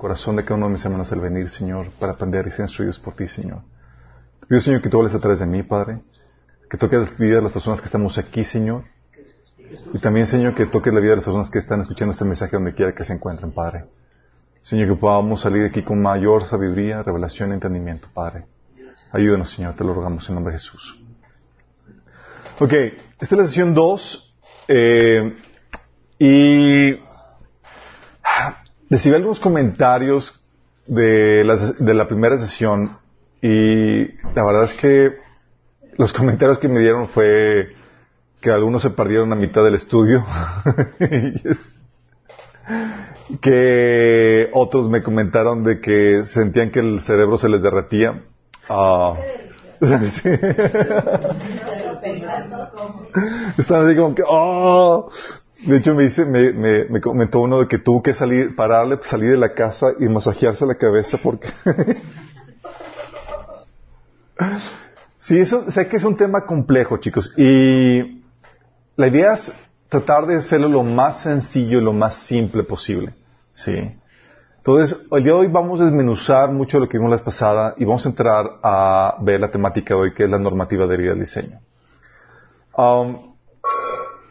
corazón de cada uno de mis hermanos el venir, Señor, para aprender y ser instruidos por ti, Señor. Te pido, Señor, que tú hables a través de mí, Padre, que toques la vida de las personas que estamos aquí, Señor, y también, Señor, que toques la vida de las personas que están escuchando este mensaje donde quiera que se encuentren, Padre. Señor, que podamos salir de aquí con mayor sabiduría, revelación y entendimiento, Padre. Ayúdanos, Señor, te lo rogamos en nombre de Jesús. Ok, esta es la sesión 2. Eh, y recibí algunos comentarios de la, de la primera sesión y la verdad es que los comentarios que me dieron fue que algunos se perdieron a mitad del estudio. que otros me comentaron de que sentían que el cerebro se les derretía. Ah. Estaban así como que, oh. De hecho, me dice, me, me, me, comentó uno de que tuvo que salir, pararle, salir de la casa y masajearse la cabeza porque. sí, eso, sé que es un tema complejo, chicos. Y la idea es tratar de hacerlo lo más sencillo y lo más simple posible. Sí. Entonces, el día de hoy vamos a desmenuzar mucho lo que vimos la vez pasada y vamos a entrar a ver la temática de hoy, que es la normativa de herida del diseño. Um,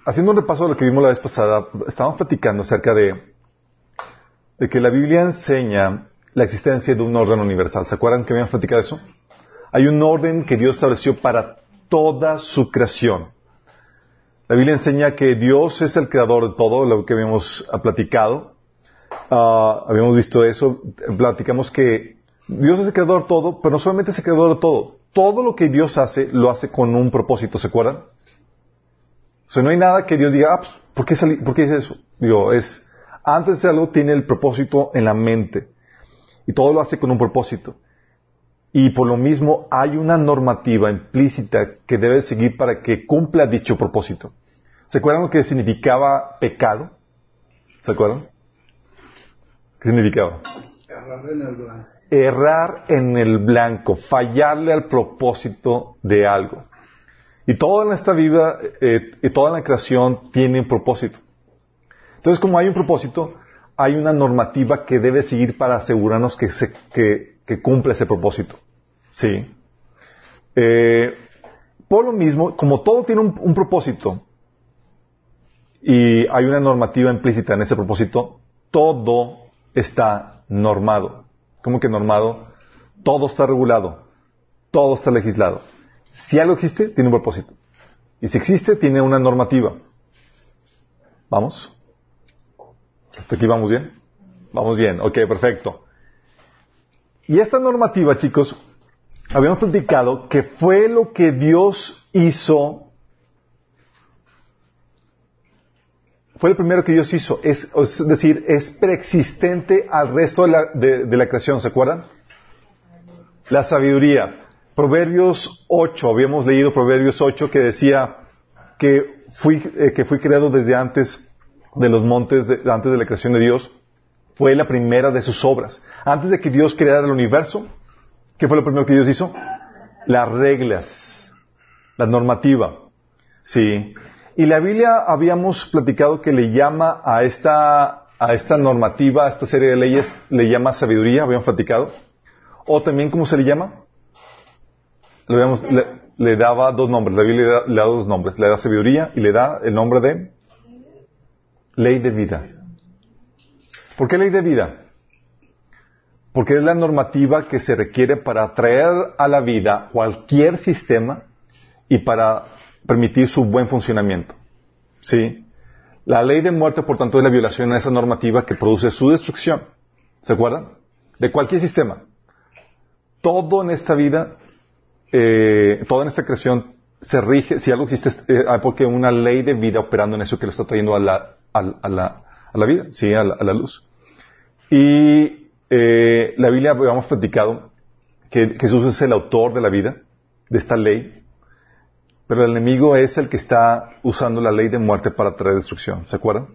haciendo un repaso de lo que vimos la vez pasada, estábamos platicando acerca de, que la Biblia enseña la existencia de un orden universal. ¿Se acuerdan que habíamos platicado eso? Hay un orden que Dios estableció para toda su creación. La Biblia enseña que Dios es el creador de todo, lo que habíamos platicado. Ah, habíamos visto eso, platicamos que Dios es el creador de todo, pero no solamente es el creador de todo. Todo lo que Dios hace, lo hace con un propósito, ¿se acuerdan? O sea, no hay nada que Dios diga, ah, pues, ¿por qué, salí, ¿por qué hice eso? Digo, es, antes de algo tiene el propósito en la mente. Y todo lo hace con un propósito. Y por lo mismo hay una normativa implícita que debe seguir para que cumpla dicho propósito. ¿Se acuerdan lo que significaba pecado? ¿Se acuerdan? ¿Qué significaba? Errar en el blanco. Errar en el blanco, fallarle al propósito de algo. Y toda esta vida, eh, y toda la creación tiene un propósito. Entonces, como hay un propósito, hay una normativa que debe seguir para asegurarnos que, se, que, que cumple ese propósito. ¿Sí? Eh, por lo mismo, como todo tiene un, un propósito, y hay una normativa implícita en ese propósito, todo está normado. ¿Cómo que normado? Todo está regulado, todo está legislado. Si algo existe, tiene un propósito. Y si existe, tiene una normativa. ¿Vamos? ¿Hasta aquí vamos bien? Vamos bien, ok, perfecto. Y esta normativa, chicos, habíamos platicado que fue lo que Dios hizo fue el primero que Dios hizo. Es, es decir, es preexistente al resto de la, de, la, creación, ¿se acuerdan? La sabiduría. Proverbios 8, habíamos leído Proverbios 8 que decía que fui, eh, que fui creado desde antes de los montes, antes de la creación de Dios. Fue la primera de sus obras. Antes de que Dios creara el universo, ¿qué fue lo primero que Dios hizo? Las reglas, la normativa. Sí. Y la Biblia habíamos platicado que le llama a esta, a esta normativa, a esta serie de leyes, le llama sabiduría, habíamos platicado. O también, ¿cómo se le llama? Le, le, daba dos nombres, la Biblia le da, dos nombres, le da sabiduría y le da el nombre de ley de vida. ¿Por qué ley de vida? Porque es la normativa que se requiere para traer a la vida cualquier sistema y para permitir su buen funcionamiento. ¿Sí? La ley de muerte, por tanto, es la violación a esa normativa que produce su destrucción. ¿Se acuerdan? De cualquier sistema. Todo en esta vida, eh, toda en esta creación se rige, si algo existe, eh, hay porque una ley de vida operando en eso que lo está trayendo a la, a, la, a la vida, sí, a la, luz. Y eh, la Biblia, habíamos platicado que Jesús es el autor de la vida, de esta ley, pero el enemigo es el que está usando la ley de muerte para traer destrucción. ¿Se acuerdan?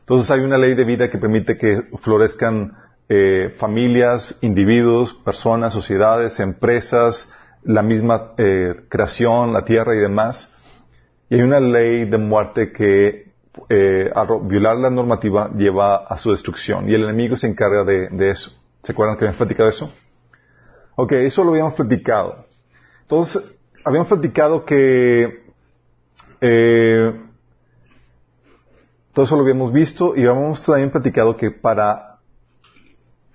Entonces hay una ley de vida que permite que florezcan eh, familias, individuos, personas, sociedades, empresas, la misma eh, creación, la tierra y demás. Y hay una ley de muerte que eh, violar la normativa lleva a su destrucción y el enemigo se encarga de, eso. ¿Se acuerdan que habíamos platicado eso? Ok, eso lo habíamos platicado. Entonces, habíamos platicado que eh, todo eso lo habíamos visto y habíamos también platicado que para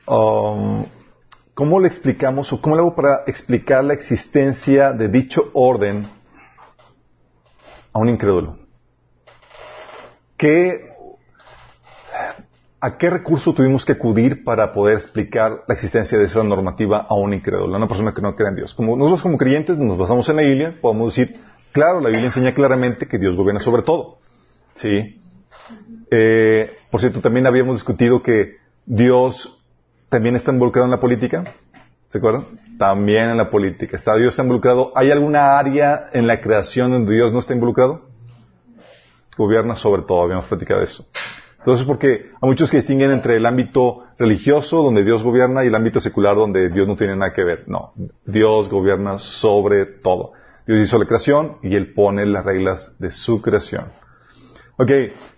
um, ¿cómo le explicamos o cómo le hago para explicar la existencia de dicho orden a un incrédulo? ¿Qué, ¿A qué recurso tuvimos que acudir para poder explicar la existencia de esa normativa a un incrédulo, a una persona que no cree en Dios? Como nosotros como creyentes nos basamos en la Biblia, podemos decir, claro, la Biblia enseña claramente que Dios gobierna sobre todo. ¿Sí? Eh, por cierto, también habíamos discutido que Dios también está involucrado en la política. ¿Se acuerdan? También en la política. ¿Está Dios involucrado? ¿Hay alguna área en la creación donde Dios no está involucrado? gobierna sobre todo, habíamos platicado eso. Entonces, porque hay muchos que distinguen entre el ámbito religioso, donde Dios gobierna, y el ámbito secular, donde Dios no tiene nada que ver. No, Dios gobierna sobre todo. Dios hizo la creación y Él pone las reglas de su creación. Ok,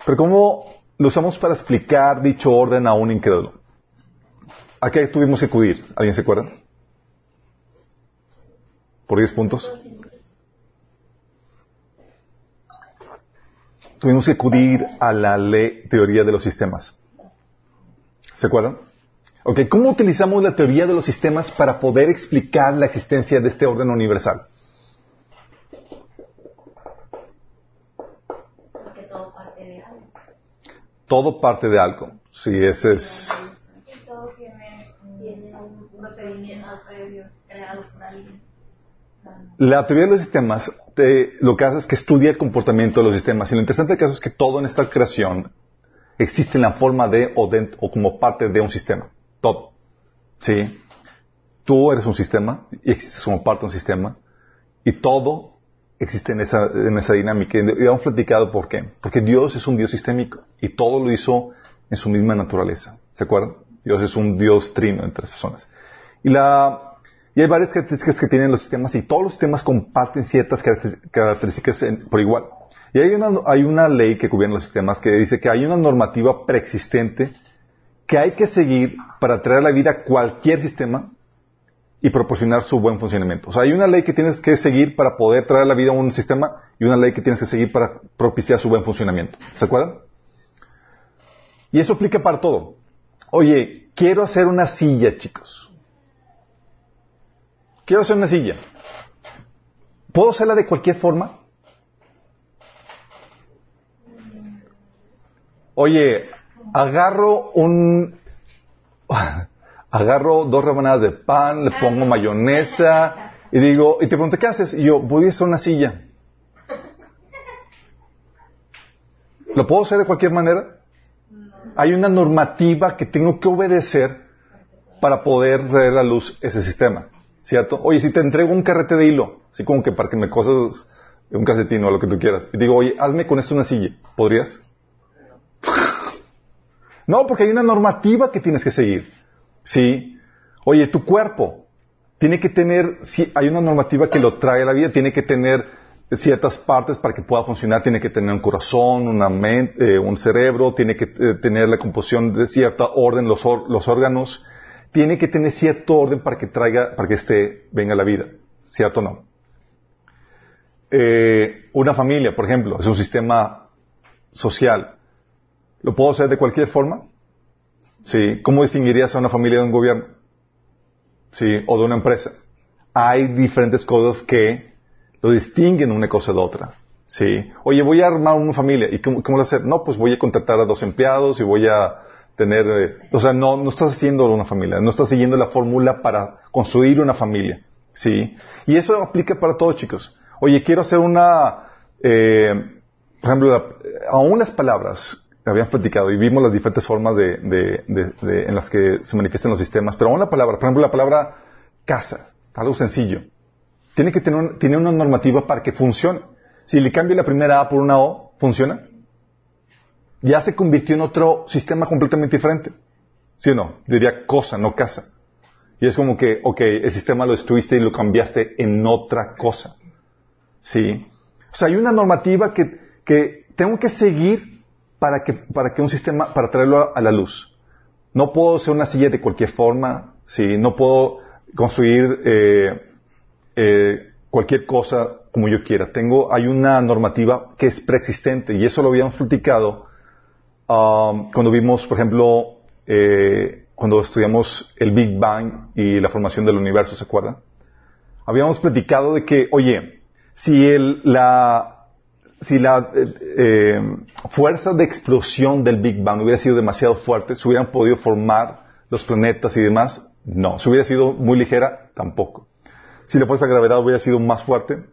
pero ¿cómo lo usamos para explicar dicho orden a un incrédulo? ¿A qué tuvimos que acudir? ¿Alguien se acuerda? ¿Por 10 puntos? tuvimos que acudir a la ley, teoría de los sistemas. ¿Se acuerdan? Ok, ¿cómo utilizamos la teoría de los sistemas para poder explicar la existencia de este orden universal? Porque todo parte de algo. Todo parte de algo. Sí, ese es. La teoría de los sistemas lo que hace es que estudia el comportamiento de los sistemas. Y lo interesante del caso es que todo en esta creación existe en la forma de o, o como parte de un sistema. Todo. ¿Sí? Tú eres un sistema y existes como parte de un sistema. Y todo existe en esa, en esa dinámica. Y hemos platicado por qué. Porque Dios es un Dios sistémico y todo lo hizo en su misma naturaleza. ¿Se acuerdan? Dios es un Dios trino entre las personas. Y la y hay varias características que tienen los sistemas y todos los sistemas comparten ciertas características por igual. Y hay una, hay una ley que gobierna los sistemas que dice que hay una normativa preexistente que hay que seguir para traer a la vida cualquier sistema y proporcionar su buen funcionamiento. O sea, hay una ley que tienes que seguir para poder traer a la vida un sistema y una ley que tienes que seguir para propiciar su buen funcionamiento. ¿Se acuerdan? Y eso aplica para todo. Oye, quiero hacer una silla, chicos. Quiero hacer una silla. ¿Puedo hacerla de cualquier forma? Oye, agarro un... agarro dos rebanadas de pan, le pongo mayonesa y digo, y te pregunto, ¿qué haces? Y yo, voy a hacer una silla. ¿Lo puedo hacer de cualquier manera? Hay una normativa que tengo que obedecer para poder traer a luz ese sistema. Oye, si te entrego un carrete de hilo, así como que para que me cosas un calcetín o lo que tú quieras, y digo, oye, hazme con esto una silla, ¿podrías? no, porque hay una normativa que tienes que seguir. ¿Sí? Oye, tu cuerpo tiene que tener, si hay una normativa que lo trae a la vida, tiene que tener ciertas partes para que pueda funcionar, tiene que tener un corazón, una mente, eh, un cerebro, tiene que eh, tener la composición de cierta orden, los, los órganos, tiene que tener cierto orden para que traiga, para que esté, venga la vida. ¿Cierto o no? Eh, una familia, por ejemplo, es un sistema social. ¿Lo puedo hacer de cualquier forma? Sí. ¿Cómo distinguirías a una familia de un gobierno? Sí. O de una empresa. Hay diferentes cosas que lo distinguen una cosa de otra. Sí. Oye, voy a armar una familia. ¿Y cómo, cómo lo hacer? No, pues voy a contratar a dos empleados y voy a tener, eh, o sea, no, no estás haciendo una familia, no estás siguiendo la fórmula para construir una familia, ¿sí? Y eso aplica para todos, chicos. Oye, quiero hacer una, eh, por ejemplo, aún las palabras, habíamos platicado y vimos las diferentes formas de, en las que se manifiestan los sistemas, pero aún la palabra, por ejemplo, la palabra casa, algo sencillo, tiene que tener, tiene una normativa para que funcione. Si le cambio la primera A por una O, ¿funciona? Ya se convirtió en otro sistema completamente diferente. ¿Sí o no? Diría cosa, no casa. Y es como que, ok, el sistema lo destruiste y lo cambiaste en otra cosa. ¿Sí? O sea, hay una normativa que, que tengo que seguir para que, para que un sistema, para traerlo a, la luz. No puedo hacer una silla de cualquier forma, ¿sí? no puedo construir eh, eh, cualquier cosa como yo quiera. Tengo, hay una normativa que es preexistente y eso lo habíamos platicado um, cuando vimos, por ejemplo, eh, cuando estudiamos el Big Bang y la formación del universo, ¿se acuerdan? Habíamos platicado de que, oye, si el, la, si la eh, eh, fuerza de explosión del Big Bang hubiera sido demasiado fuerte, ¿se hubieran podido formar los planetas y demás? No. ¿Se hubiera sido muy ligera? Tampoco. Si la fuerza de gravedad hubiera sido más fuerte,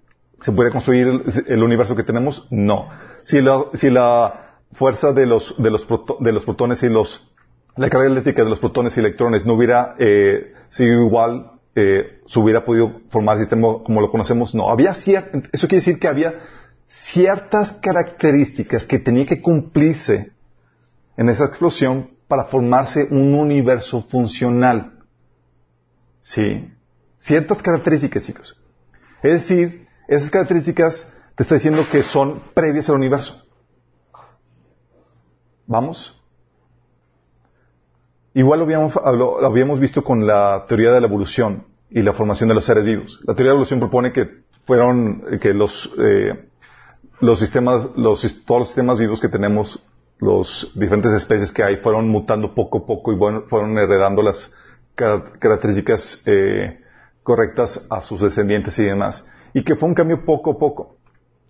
¿se pudiera construir el, universo que tenemos? No. Si la, si la fuerza de los, de los, de los protones y los, la carga eléctrica de los protones y electrones no hubiera eh, sido igual, eh, se hubiera podido formar el sistema como lo conocemos? No. Había cierto, eso quiere decir que había ciertas características que tenía que cumplirse en esa explosión para formarse un universo funcional. Sí. Ciertas características, chicos. Es decir, esas características te está diciendo que son previas al universo. ¿Vamos? Igual lo habíamos, habíamos visto con la teoría de la evolución y la formación de los seres vivos. La teoría de la evolución propone que fueron, que los, eh, los sistemas, los, todos los sistemas vivos que tenemos, los diferentes especies que hay, fueron mutando poco a poco y bueno, fueron heredando las características eh, correctas a sus descendientes y demás. Y que fue un cambio poco a poco.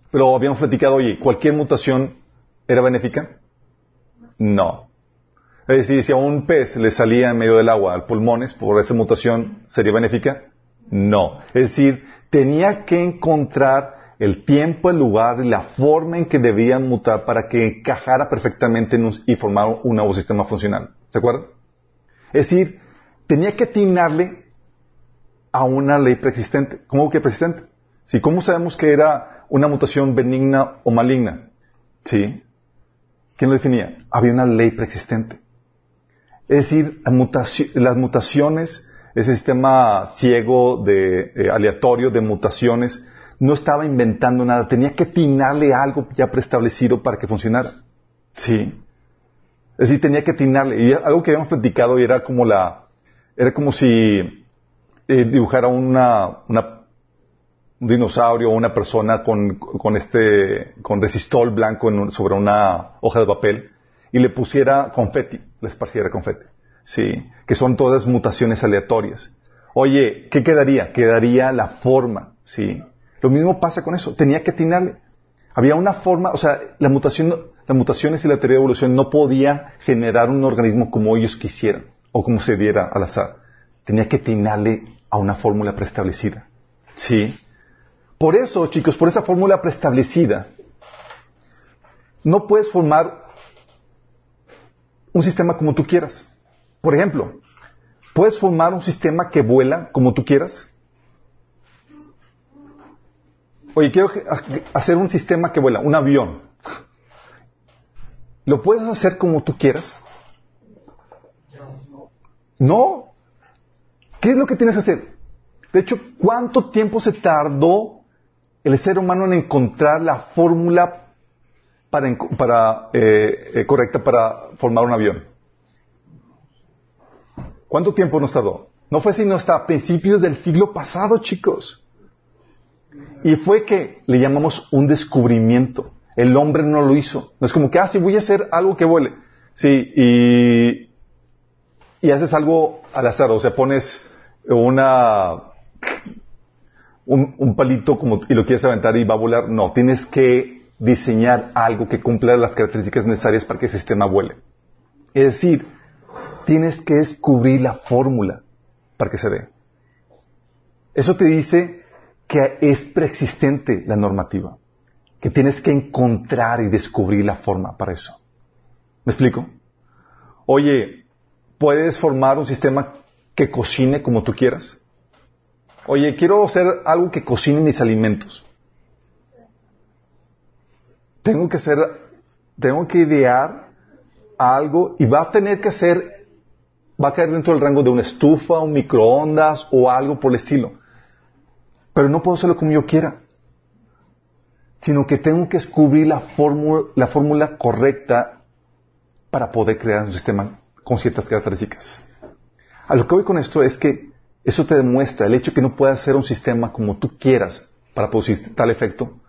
Pero habíamos platicado, oye, ¿cualquier mutación era benéfica? No. Es decir, si a un pez le salía en medio del agua al pulmones por esa mutación, ¿sería benéfica? No. Es decir, tenía que encontrar el tiempo, el lugar y la forma en que debían mutar para que encajara perfectamente y formara un nuevo sistema funcional. ¿Se acuerdan? Es decir, tenía que atinarle a una ley preexistente. ¿Cómo que preexistente? Sí, ¿cómo sabemos que era una mutación benigna o maligna? ¿Sí? ¿Quién lo definía? Había una ley preexistente. Es decir, las mutaciones, ese sistema ciego de, eh, aleatorio de mutaciones, no estaba inventando nada, tenía que atinarle algo ya preestablecido para que funcionara. Sí. Es decir, tenía que atinarle. Y algo que habíamos platicado y era como la, era como si eh, dibujara una, un dinosaurio o una persona con este, con resistol blanco sobre una hoja de papel y le pusiera confeti, le esparciera confeti. Sí, que son todas mutaciones aleatorias. Oye, ¿qué quedaría? Quedaría la forma, sí. Lo mismo pasa con eso, tenía que atinarle. Había una forma, o sea, la mutación, las mutaciones y la teoría de evolución no podía generar un organismo como ellos quisieran o como se diera al azar. Tenía que atinarle a una fórmula preestablecida. ¿Sí? Por eso, chicos, por esa fórmula preestablecida, no puedes formar un sistema como tú quieras. Por ejemplo, ¿puedes formar un sistema que vuela como tú quieras? Oye, quiero hacer un sistema que vuela, un avión. ¿Lo puedes hacer como tú quieras? No. ¿Qué es lo que tienes que hacer? De hecho, ¿cuánto tiempo se tardó el ser humano en encontrar la fórmula para, eh, eh, correcta para formar un avión? ¿Cuánto tiempo nos tardó? No fue sino hasta principios del siglo pasado, chicos. Y fue que le llamamos un descubrimiento. El hombre no lo hizo. No es como que, ah, sí, voy a hacer algo que vuele. Sí, y y haces algo al azar, o sea, pones una un, palito como, y lo quieres aventar y va a volar. No, tienes que diseñar algo que cumpla las características necesarias para que el sistema vuele. Es decir, tienes que descubrir la fórmula para que se dé. Eso te dice que es preexistente la normativa, que tienes que encontrar y descubrir la forma para eso. ¿Me explico? Oye, puedes formar un sistema que cocine como tú quieras. Oye, quiero hacer algo que cocine mis alimentos. Tengo que hacer, tengo que idear algo y va a tener que hacer, va a caer dentro del rango de una estufa, un microondas o algo por el estilo. Pero no puedo hacerlo como yo quiera, sino que tengo que descubrir la fórmula, la fórmula correcta para poder crear un sistema con ciertas características. A lo que voy con esto es que eso te demuestra el hecho que no puedas hacer un sistema como tú quieras para producir tal efecto,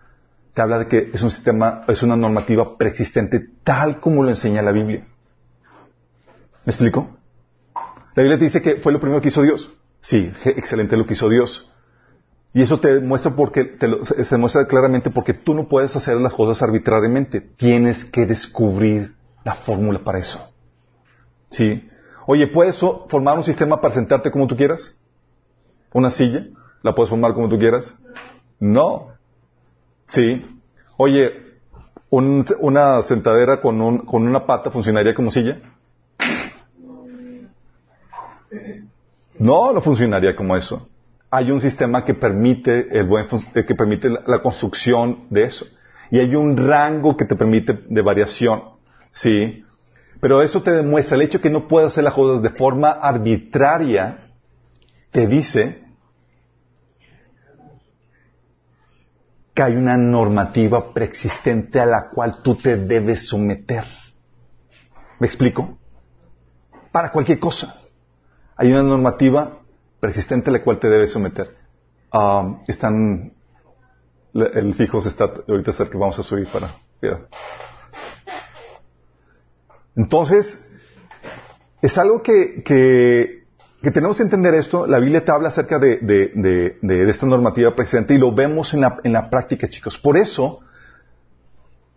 te habla de que es un sistema, es una normativa preexistente tal como lo enseña la Biblia. ¿Me explico? La Biblia te dice que fue lo primero que hizo Dios. Sí, excelente lo que hizo Dios. Y eso te muestra porque te se muestra claramente porque tú no puedes hacer las cosas arbitrariamente. Tienes que descubrir la fórmula para eso. ¿Sí? Oye, ¿puedes formar un sistema para sentarte como tú quieras? ¿Una silla? ¿La puedes formar como tú quieras? No. ¿Sí? Oye, ¿una sentadera con, un, con una pata funcionaría como silla? No, no funcionaría como eso. Hay un sistema que permite el buen eh, que permite la, construcción de eso. Y hay un rango que te permite de variación. ¿Sí? Pero eso te demuestra el hecho que no puedes hacer las cosas de forma arbitraria. Te dice hay una normativa preexistente a la cual tú te debes someter. ¿Me explico? Para cualquier cosa hay una normativa persistente a la cual te debes someter. Ah, están, el fijo se está ahorita cerca, vamos a subir para. Entonces, es algo que, que, tenemos que entender esto. La Biblia te habla acerca de, de, esta normativa presente y lo vemos en la, en la práctica, chicos. Por eso,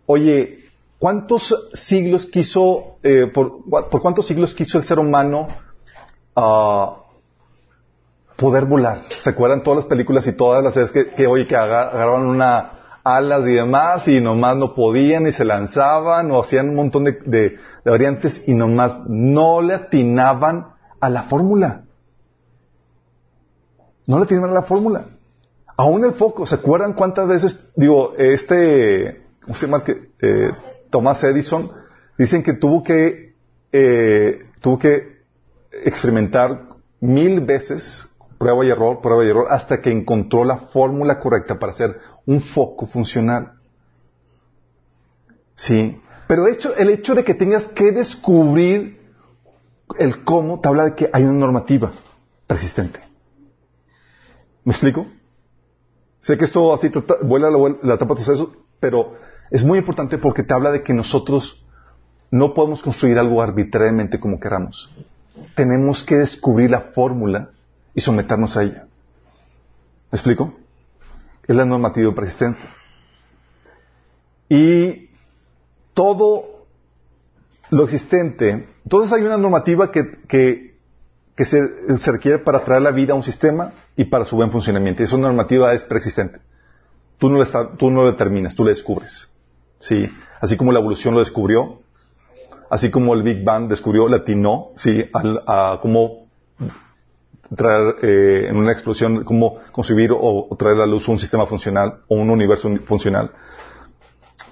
oye, ¿cuántos siglos quiso, eh, por, por cuántos siglos quiso el ser humano poder volar. ¿Se acuerdan todas las películas y todas las veces que, que oye, que agarraban una alas y demás y nomás no podían y se lanzaban o hacían un montón de, variantes y nomás no le atinaban a la fórmula. No le atinaban a la fórmula. Aún el foco, ¿se acuerdan cuántas veces, digo, este, ¿cómo se llama? Eh, Thomas Edison, dicen que tuvo que, eh, tuvo que experimentar mil veces prueba y error, prueba y error, hasta que encontró la fórmula correcta para hacer un foco funcional. Sí. Pero el hecho de que tengas que descubrir el cómo te habla de que hay una normativa persistente. ¿Me explico? Sé que esto así vuela la, tapa de eso, pero es muy importante porque te habla de que nosotros no podemos construir algo arbitrariamente como queramos tenemos que descubrir la fórmula y someternos a ella. ¿Me explico? Es la normativa persistente. Y todo lo existente, entonces hay una normativa que, se, requiere para traer la vida a un sistema y para su buen funcionamiento. Y esa normativa es preexistente. Tú no, tú no lo determinas, tú la descubres. ¿Sí? Así como la evolución lo descubrió, así como el Big Bang descubrió, latinó, sí, a cómo traer eh, en una explosión, cómo concebir o, traer a la luz un sistema funcional o un universo funcional.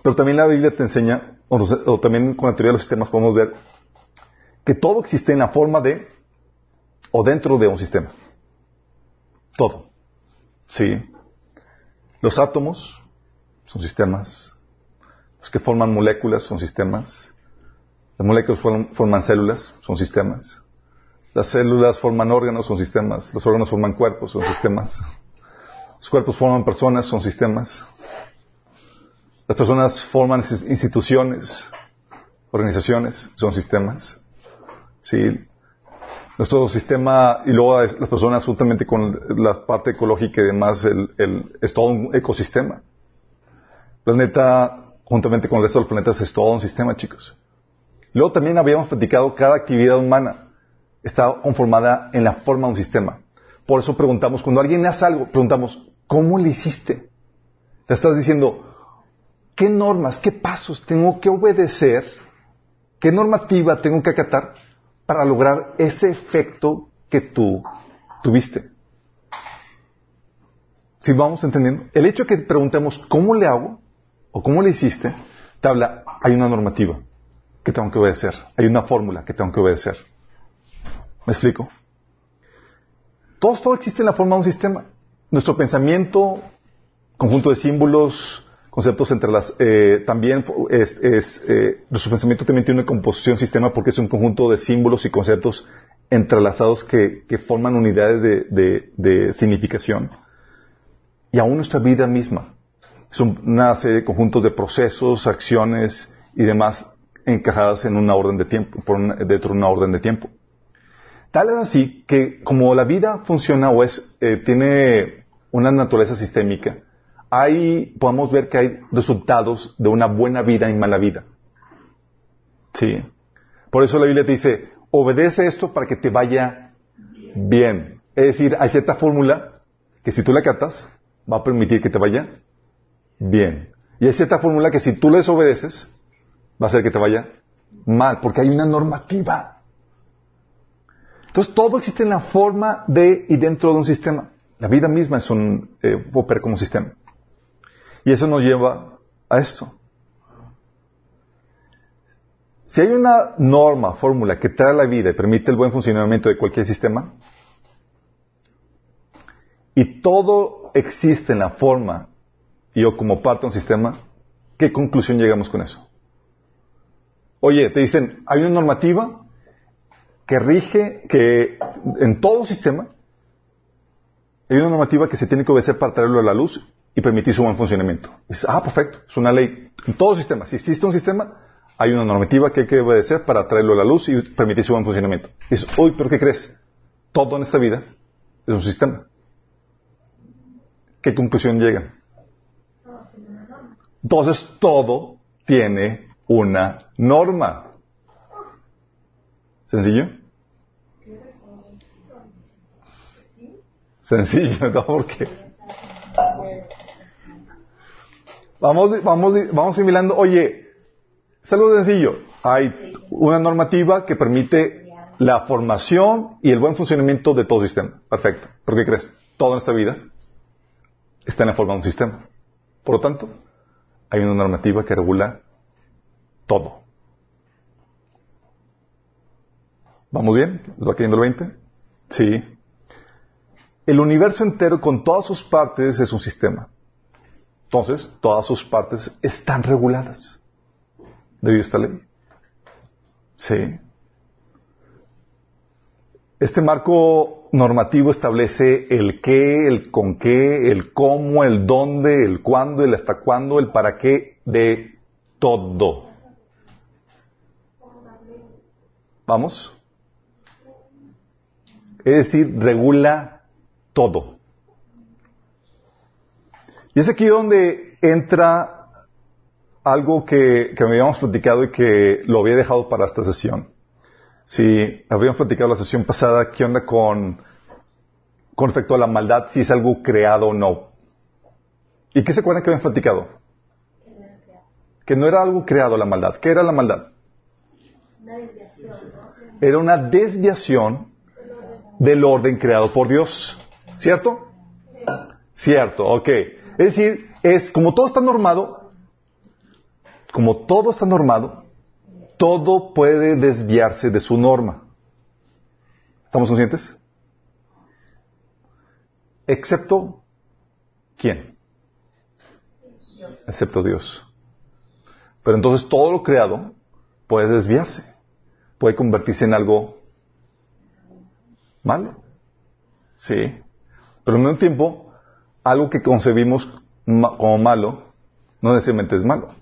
Pero también la Biblia te enseña, o, también con la teoría de los sistemas podemos ver que todo existe en la forma de o dentro de un sistema. Todo. Sí. Los átomos son sistemas. Los que forman moléculas son sistemas. Las moléculas forman, células, son sistemas. Las células forman órganos, son sistemas. Los órganos forman cuerpos, son sistemas. Los cuerpos forman personas, son sistemas. Las personas forman instituciones, organizaciones, son sistemas. ¿Sí? Nuestro sistema, y luego las personas juntamente con la parte ecológica y demás, es todo un ecosistema. El planeta, juntamente con el resto de los planetas, es todo un sistema, chicos. Luego también habíamos platicado cada actividad humana está conformada en la forma de un sistema. Por eso preguntamos, cuando alguien hace algo, preguntamos, ¿cómo le hiciste? Te estás diciendo, ¿qué normas, qué pasos tengo que obedecer? ¿Qué normativa tengo que acatar para lograr ese efecto que tú tuviste? Si vamos entendiendo, el hecho que preguntemos, ¿cómo le hago? o ¿cómo le hiciste? Te habla, hay una normativa que tengo que obedecer. Hay una fórmula que tengo que obedecer. ¿Me explico? Todo, todo existe en la forma de un sistema. Nuestro pensamiento, conjunto de símbolos, conceptos entre las... Eh, también es, es eh, nuestro pensamiento también tiene una composición sistema porque es un conjunto de símbolos y conceptos entrelazados que, que forman unidades de, de, de, significación. Y aún nuestra vida misma es una serie de conjuntos de procesos, acciones y demás encajadas en una orden de tiempo, por dentro de una orden de tiempo. Tal es así que como la vida funciona o es, eh, tiene una naturaleza sistémica, hay, podemos ver que hay resultados de una buena vida y mala vida. Sí. Por eso la Biblia te dice, obedece esto para que te vaya bien. Es decir, hay cierta fórmula que si tú la catas, va a permitir que te vaya bien. Y hay cierta fórmula que si tú les obedeces, va a hacer que te vaya mal, porque hay una normativa. Entonces todo existe en la forma de y dentro de un sistema. La vida misma es un, eh, opera como sistema. Y eso nos lleva a esto. Si hay una norma, fórmula que trae la vida y permite el buen funcionamiento de cualquier sistema, y todo existe en la forma y o como parte de un sistema, ¿qué conclusión llegamos con eso? Oye, te dicen, hay una normativa que rige, que en todo sistema, hay una normativa que se tiene que obedecer para traerlo a la luz y permitir su buen funcionamiento. Es, ah, perfecto, es una ley. En todo sistema, si existe un sistema, hay una normativa que hay que obedecer para traerlo a la luz y permitir su buen funcionamiento. Es, hoy, ¿pero qué crees? Todo en esta vida es un sistema. ¿Qué conclusión llega? Entonces, todo tiene una norma. ¿Sencillo? Sencillo, ¿no? Porque vamos, vamos, vamos simulando, oye, es algo sencillo. Hay una normativa que permite la formación y el buen funcionamiento de todo sistema. Perfecto. ¿Por qué crees? Toda nuestra vida está en la forma de un sistema. Por lo tanto, hay una normativa que regula todo. ¿Vamos bien? ¿Les va cayendo el 20? Sí. El universo entero con todas sus partes es un sistema. Entonces, todas sus partes están reguladas. Debido a esta ley. Sí. Este marco normativo establece el qué, el con qué, el cómo, el dónde, el cuándo, el hasta cuándo, el para qué de todo. ¿Vamos? Es decir, regula todo. Y es aquí donde entra algo que, que me habíamos platicado y que lo había dejado para esta sesión. Si habíamos platicado la sesión pasada, ¿qué onda con, con respecto a la maldad, si es algo creado o no? ¿Y qué se acuerdan que habíamos platicado? Que no era algo creado la maldad. ¿Qué era la maldad? Era una desviación del orden creado por Dios. ¿Cierto? Cierto, ok. Es decir, es como todo está normado, como todo está normado, todo puede desviarse de su norma. ¿Estamos conscientes? Excepto ¿quién? Excepto Dios. Pero entonces todo lo creado puede desviarse, puede convertirse en algo malo. Sí. Pero al mismo tiempo, algo que concebimos como malo, no necesariamente es malo.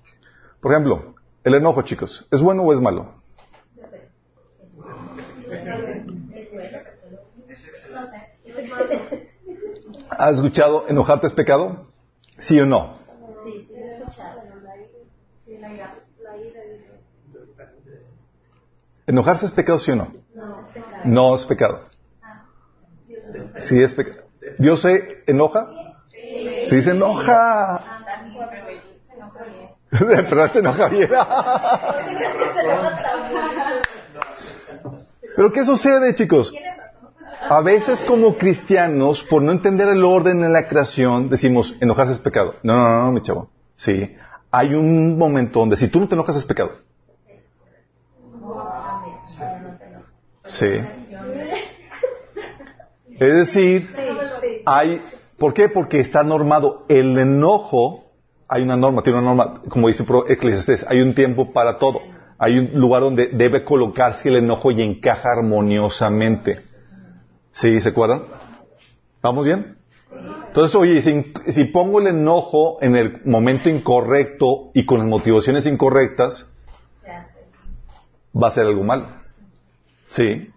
Por ejemplo, el enojo, chicos, ¿es bueno o es malo? ¿Has escuchado enojarte es pecado? ¿Sí o no? ¿Enojarse es pecado, sí o no? No es pecado. Sí es pecado. ¿Dios se enoja? Sí, se enoja. Pero se enoja bien. Pero ¿qué sucede, chicos? A veces como cristianos, por no entender el orden en la creación, decimos, enojarse es pecado. No, no, no, mi chavo. Sí. Hay un momento donde si tú no te enojas es pecado. Sí. Es decir, hay, ¿por qué? Porque está normado el enojo, hay una norma, tiene una norma, como dice Eclesiastes, hay un tiempo para todo. Hay un lugar donde debe colocarse el enojo y encaja armoniosamente. ¿Sí? ¿Se acuerdan? ¿Vamos bien? Entonces, oye, si, si, pongo el enojo en el momento incorrecto y con motivaciones incorrectas, va a ser algo malo. Sí.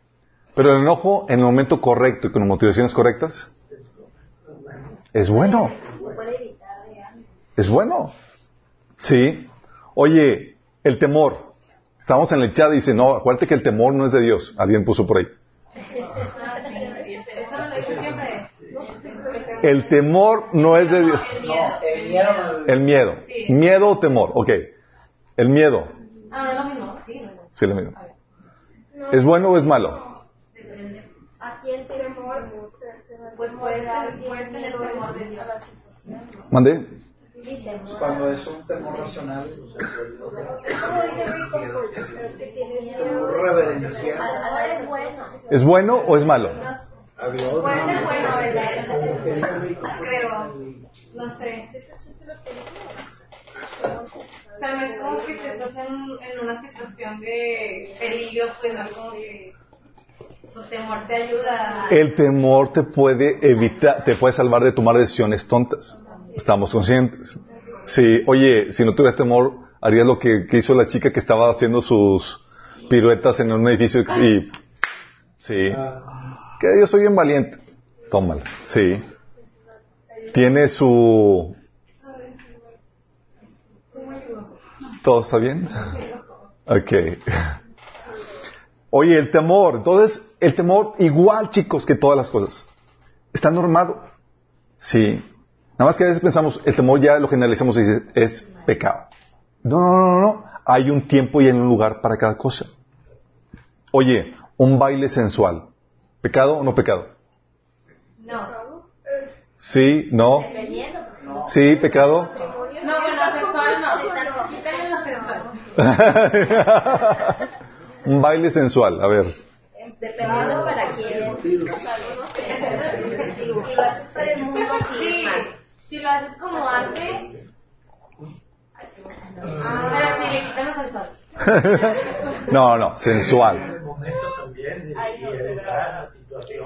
Pero el enojo en el momento correcto y con motivaciones correctas es bueno. Es bueno. Sí. Oye, el temor. Estamos en el chat y dice, no, acuérdate que el temor no es de Dios. Alguien puso por ahí. El temor no es de Dios. El miedo. Miedo. O temor. Ok. El miedo. Ah, es Sí, lo mismo. ¿Es bueno o es malo? Aquí el temor, pues puedes, puedes tener temor de Dios. ¿Mande? Cuando es un temor racional, Como dice Rico, pues, que tienes temor reverencial. Ahora es bueno. ¿Es bueno o es malo? Puede ser bueno. Creo. No sé. O sea, no es como que si estás en, en una situación de peligro, pues no es como que tu temor te ayuda. El temor te puede evitar, te puede salvar de tomar decisiones tontas. Estamos conscientes. Sí, oye, si no tuvieras temor, harías lo que, que hizo la chica que estaba haciendo sus piruetas en un edificio y, sí. Que yo soy bien valiente. Tómala. Sí. Tiene su... ¿Todo está bien? Ok. Oye, el temor. Entonces, el temor igual, chicos, que todas las cosas. Está normado. Sí. Nada más que a veces pensamos, el temor ya lo generalizamos y dice, es pecado. No, no, no, no. Hay un tiempo y hay un lugar para cada cosa. Oye, un baile sensual. ¿Pecado o no pecado? No. Sí, no. Sí, pecado. No, sexual no. Sexual. un baile sensual, a ver. Dependiendo para quién. Si lo haces para el mundo, sí. Si lo haces como arte. Pero si le quitan lo sexual. no, no, sensual.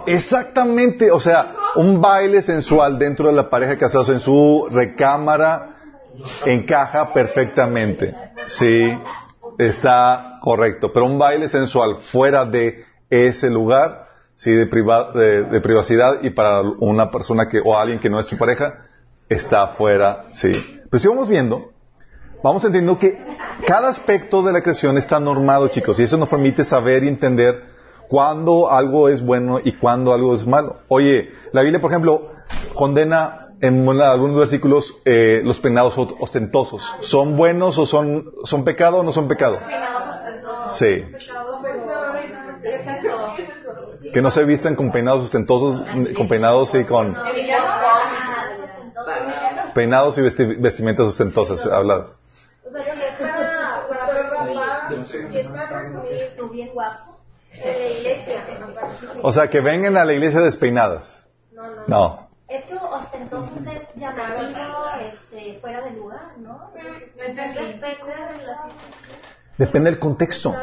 Exactamente, o sea, un baile sensual dentro de la pareja casados en su recámara encaja perfectamente. Sí, está correcto. Pero un baile sensual fuera de ese lugar, sí, de, priva- de, de privacidad y para una persona que, o alguien que no es tu pareja, está fuera, sí. Pero si vamos viendo, vamos entendiendo que cada aspecto de la creación está normado, chicos, y eso nos permite saber y entender cuándo algo es bueno y cuándo algo es malo. Oye, la Biblia, por ejemplo, condena en algunos versículos eh, los peinados ostentosos. ¿Son buenos o son, son pecado o no son pecado? Peinados ostentosos. Sí. ¿Qué es eso? Que no se vistan con peinados ostentosos, con peinados y con peinados y vesti- vestimentas ostentosas. Habla. O sea, si es para, para presumir, si es para presumir tú bien guapo, en la iglesia. O sea, que vengan a la iglesia despeinadas. No, no. No. Es que ostentosos es llamativo, este, fuera de lugar, ¿no? Depende del contexto.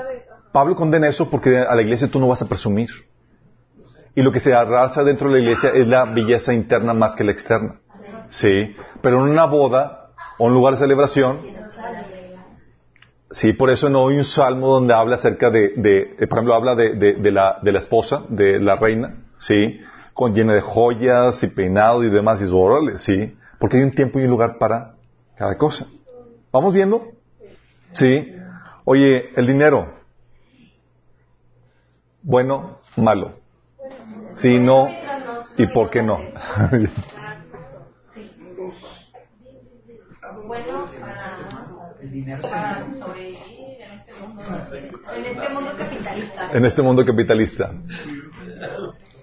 Pablo condena eso porque a la iglesia tú no vas a presumir. Y lo que se arrasa dentro de la iglesia es la belleza interna más que la externa. Sí. Pero en una boda o un lugar de celebración, sí, por eso no hay un salmo donde habla acerca de, de eh, por ejemplo, habla de, la, esposa, de la reina, sí, con llena de joyas y peinado y demás, y órale, sí, porque hay un tiempo y un lugar para cada cosa. ¿Vamos viendo? Sí. Oye, el dinero. Bueno, malo. Sí, no. ¿Y por qué no? Bueno, para, El dinero para sobrevivir en este mundo, en este mundo capitalista. en este mundo capitalista.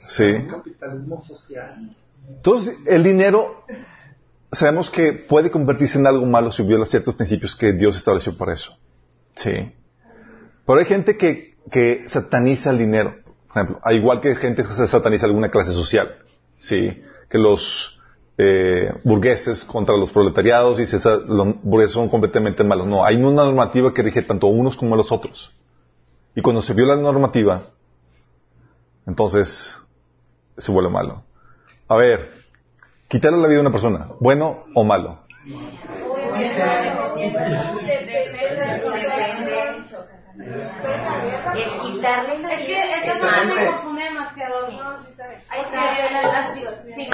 Sí. capitalismo social. Entonces, el dinero, sabemos que puede convertirse en algo malo si viola ciertos principios que Dios estableció para eso. Sí. Pero hay gente que, que sataniza el dinero. Por ejemplo, al igual que gente que sataniza alguna clase social. Sí. Que los eh, burgueses contra los proletariados y los burgueses son completamente malos. No, hay una normativa que rige tanto a unos como a los otros. Y cuando se viola la normativa, entonces se vuelve malo. A ver, quitarle la vida a una persona, ¿bueno o malo? Es que esa cosa me confunde demasiado. Hay que sí.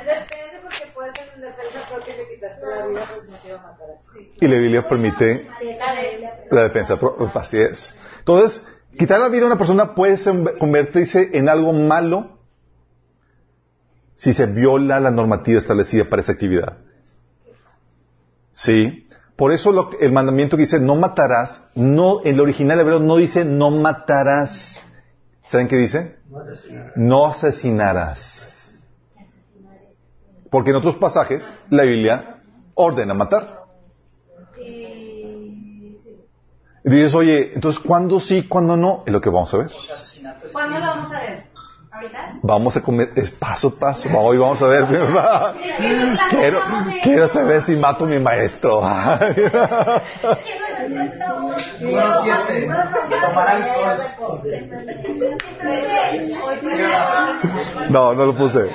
Depende porque puede ser en defensa porque te quitaste la vida, pues no te iba a matar. Y la Biblia permite la defensa. Así es. Entonces, quitar la vida a una persona puede convertirse en algo malo si se viola la normativa establecida para esa actividad. ¿Sí? Por eso lo, el mandamiento que dice no matarás, no, en el original hebreo no dice no matarás. ¿Saben qué dice? No asesinarás. Porque en otros pasajes la Biblia ordena matar. Y dices, oye, entonces ¿cuándo sí, cuándo no? Es lo que vamos a ver. ¿Cuándo lo vamos a ver? Vamos a comer, es paso a paso. Hoy vamos a ver. quiero, quiero saber si mato a mi maestro. No, no lo puse.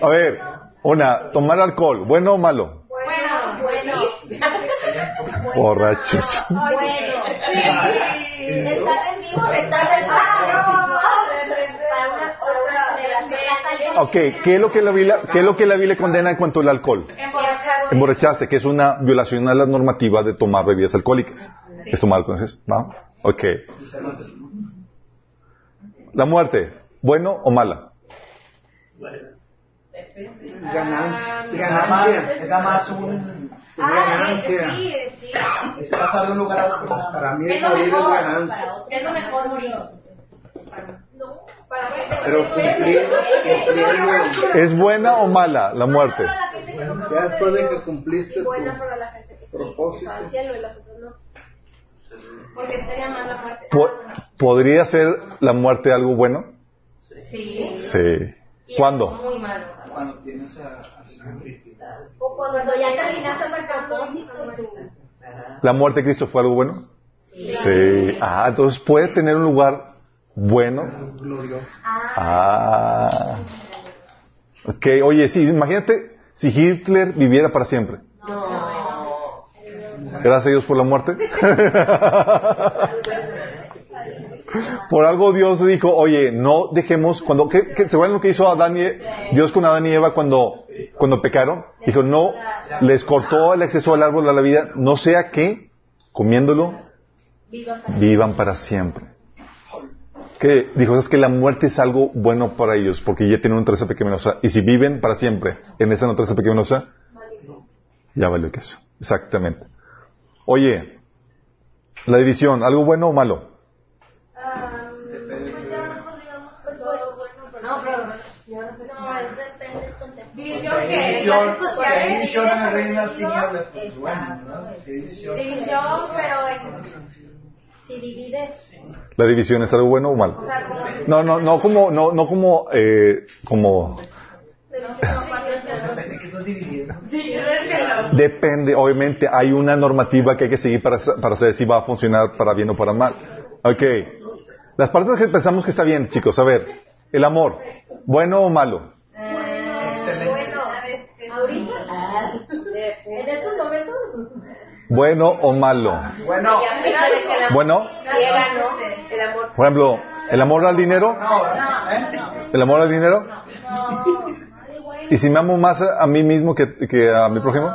A ver, una, tomar alcohol, ¿bueno o malo? Bueno, bueno. Borrachos. Bueno. Estar en vivo, estar en Ok, ¿qué es lo que la Biblia, qué es lo que la Biblia condena en cuanto al alcohol? Emborracharse. Emborracharse, que es una violación a la normativa de tomar bebidas alcohólicas. ¿Es tomar alcohol? ¿Va? Ok. La muerte, ¿bueno o mala? Ganancia. Ganancia. Es más un... ganancia. Sí, sí. Es pasar de un lugar a otro. Para mí Es el morir es mejor. ganancia. Es lo mejor morir. Pero cumplir ¿Es buena o mala la muerte? Ya después de que cumpliste tu buena para la gente que sí, propósito. al cielo y los otros no. Porque estaría mal la muerte. Po- ¿Podría ser la muerte algo bueno? Sí. Sí. ¿Cuándo? Muy malo. Cuando tienes a, O cuando ya terminaste el propósito. ¿La muerte de Cristo fue algo bueno? Sí. Ah, entonces puede tener un lugar bueno. Ah. Ok, oye, sí, imagínate si Hitler viviera para siempre. Gracias a Dios por la muerte. por algo Dios dijo, oye, no dejemos, cuando, ¿qué, qué, ¿se lo que hizo Adán y, Dios con Adán y Eva cuando, cuando pecaron? Dijo, no, les cortó el acceso al árbol de la vida, no sea que, comiéndolo, vivan para siempre. Que dijo, es que la muerte es algo bueno para ellos, porque ya tienen una naturaleza pecaminosa, y si viven para siempre en esa naturaleza pecaminosa, ya vale que eso. Exactamente. Oye, la división, ¿algo bueno o malo? División División, en las tinieblas, pues bueno, ¿no? División, pero si divides, ¿La división es algo bueno o malo? No, no, no como, no, no como, eh, como, depende, obviamente hay una normativa que hay que seguir para, para saber si va a funcionar para bien o para mal. Ok. Las partes que pensamos que está bien, chicos, a ver, el amor, ¿bueno o malo? ¿Bueno o malo? Bueno, Bueno, el amor. por ejemplo, ¿el amor al dinero? no, ¿eh? ¿El amor al dinero? ¿Y si me amo más a, a mí mismo que, que a mi prójimo?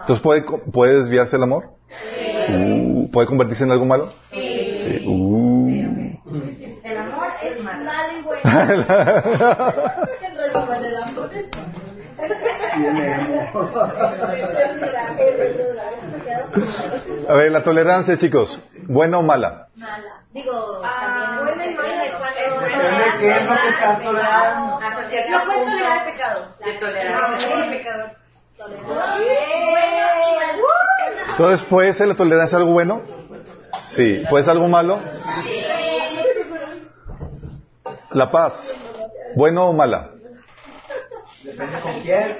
Entonces, ¿puede, puede desviarse el amor? Uh, ¿Puede convertirse en algo malo? Sí. Uh. El amor es malo y bueno. Tiene A ver, la tolerancia, chicos. ¿Buena o mala? Mala. Digo, también buena y mala. Depende de qué es lo que estás tolerando. No puedes tolerar el pecado. De tolerar el pecado. Entonces, ¿puede ser la tolerancia algo bueno? Sí. ¿Puede ser algo malo? La paz. ¿Bueno o mala? Depende con quién.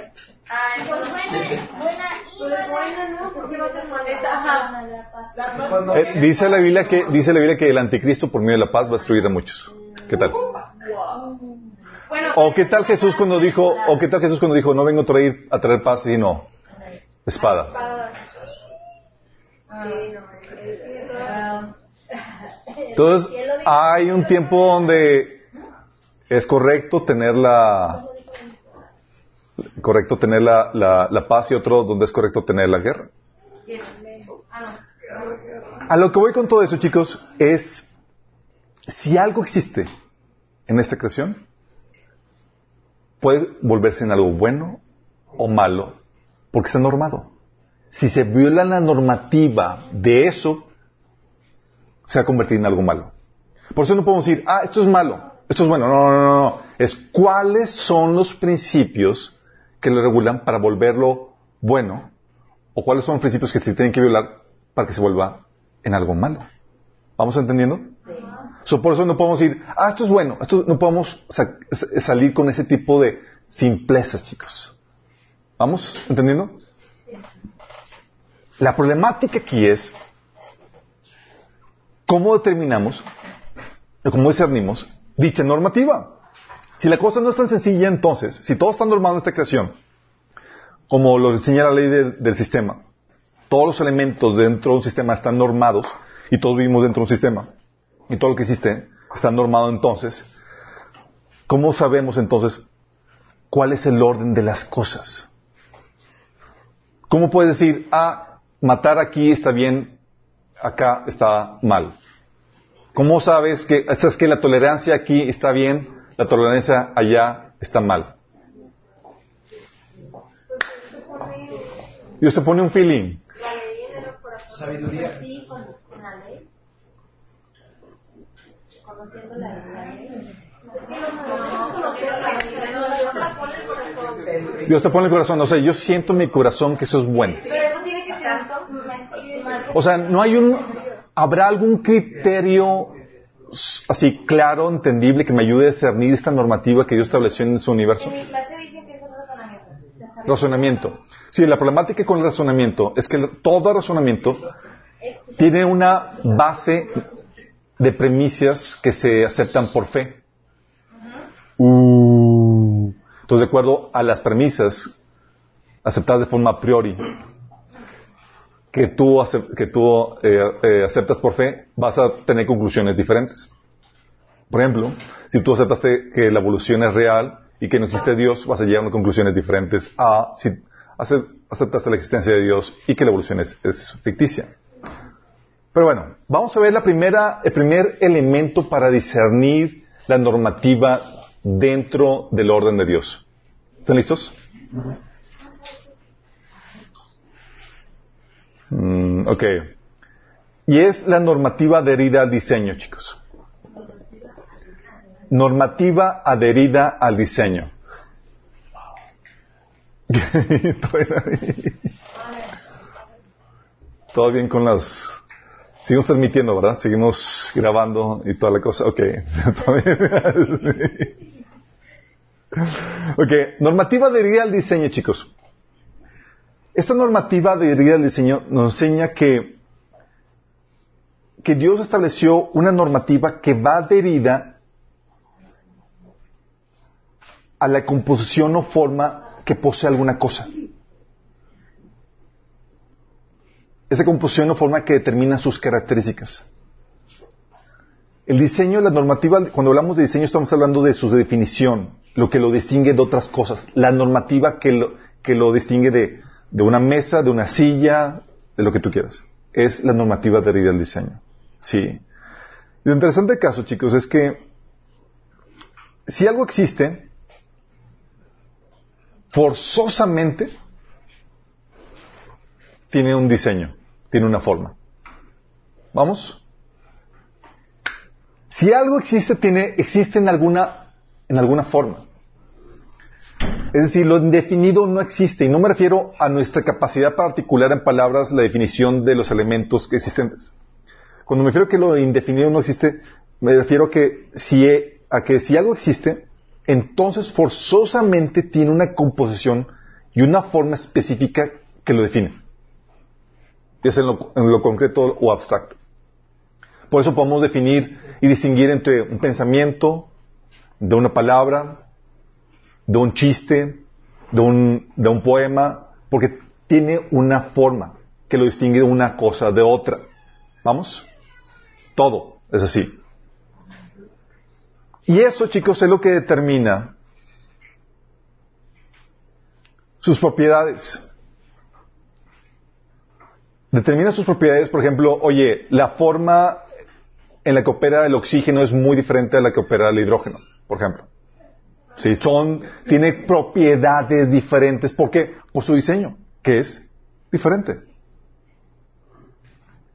Ah, buena. Buena y buena, ¿no? Porque. Ajá. Cuando Eh, dice la Biblia que dice la Biblia que el anticristo por medio de la paz va a destruir a muchos. ¿Qué tal? Bueno, O qué tal Jesús cuando dijo, o qué tal Jesús cuando dijo, no vengo a traer a traer paz sino espada. Entonces, hay un tiempo donde es correcto tener la correcto tener la, la, paz y otro donde es correcto tener la guerra. A lo que voy con todo eso, chicos, es si algo existe en esta creación, puede volverse en algo bueno o malo porque está normado. Si se viola la normativa de eso, se va a convertir en algo malo. Por eso no podemos decir, ah, esto es malo, esto es bueno. No, no, no, no. Es cuáles son los principios que lo regulan para volverlo bueno o cuáles son los principios que se tienen que violar para que se vuelva en algo malo. ¿Vamos entendiendo? So, por eso no podemos decir, ah, esto es bueno, esto no podemos sa- sa- salir con ese tipo de simplezas, chicos. ¿Vamos entendiendo? La problemática aquí es cómo determinamos, o cómo discernimos dicha normativa. Si la cosa no es tan sencilla, entonces, si todo está normado en esta creación, como lo enseña la ley de- del sistema, todos los elementos dentro de un sistema están normados y todos vivimos dentro de un sistema y todo lo que existe está normado entonces, ¿cómo sabemos entonces cuál es el orden de las cosas? ¿Cómo puedes decir, ah, matar aquí está bien, acá está mal? ¿Cómo sabes que, sabes que la tolerancia aquí está bien, la tolerancia allá está mal? Dios te pone un feeling. Sabiduría. Sí, con, con la ley. Conociendo la, la ley. El- Dios te pone el corazón. O sea, yo siento en mi corazón que eso es bueno. pero eso tiene que ser auto- O sea, no hay un, ¿habrá algún criterio así claro, entendible, que me ayude a discernir esta normativa que Dios estableció en su universo? En mi clase dicen que es el razonamiento. Razonamiento. Sí, la problemática con el razonamiento es que todo razonamiento tiene una base de premisas que se aceptan por fe. Uh. Entonces, de acuerdo a las premisas aceptadas de forma a priori, que tú, que tú eh, eh, aceptas por fe, vas a tener conclusiones diferentes. Por ejemplo, si tú aceptaste que la evolución es real y que no existe Dios, vas a llegar a conclusiones diferentes a si ace- aceptaste la existencia de Dios y que la evolución es, es ficticia. Pero bueno, vamos a ver la primera, el primer elemento para discernir la normativa dentro del orden de Dios. ¿Están listos? Mm, ok. Y es la normativa adherida al diseño, chicos. Normativa adherida al diseño. Todo bien con las... Seguimos transmitiendo, ¿verdad? Seguimos grabando y toda la cosa. Ok. Ok. Normativa adherida al diseño, chicos. Esta normativa adherida al diseño nos enseña que, que Dios estableció una normativa que va adherida a la composición o forma que posee alguna cosa. Esa composición o forma que determina sus características. El diseño, la normativa, cuando hablamos de diseño estamos hablando de su definición, lo que lo distingue de otras cosas, la normativa que lo, que lo distingue de, de una mesa, de una silla, de lo que tú quieras. Es la normativa adherida al diseño. Sí. Lo interesante del caso, chicos, es que si algo existe, forzosamente tiene un diseño, tiene una forma. ¿Vamos? Si algo existe, tiene, existe en alguna, en alguna forma. Es decir, lo indefinido no existe, y no me refiero a nuestra capacidad para articular en palabras la definición de los elementos existentes. Cuando me refiero a que lo indefinido no existe, me refiero a que si, si algo existe, entonces forzosamente tiene una composición y una forma específica que lo define. Sea en en lo concreto o abstracto. Por eso podemos definir y distinguir entre un pensamiento, de una palabra, de un chiste, de un, de un poema, porque tiene una forma que lo distingue de una cosa de otra. ¿Vamos? Todo es así. Y eso, chicos, es lo que determina sus propiedades. Determina sus propiedades, por ejemplo, oye, la forma en la que opera el oxígeno es muy diferente a la que opera el hidrógeno, por ejemplo. Sí, son, tiene propiedades diferentes. ¿Por qué? Por su diseño, que es diferente.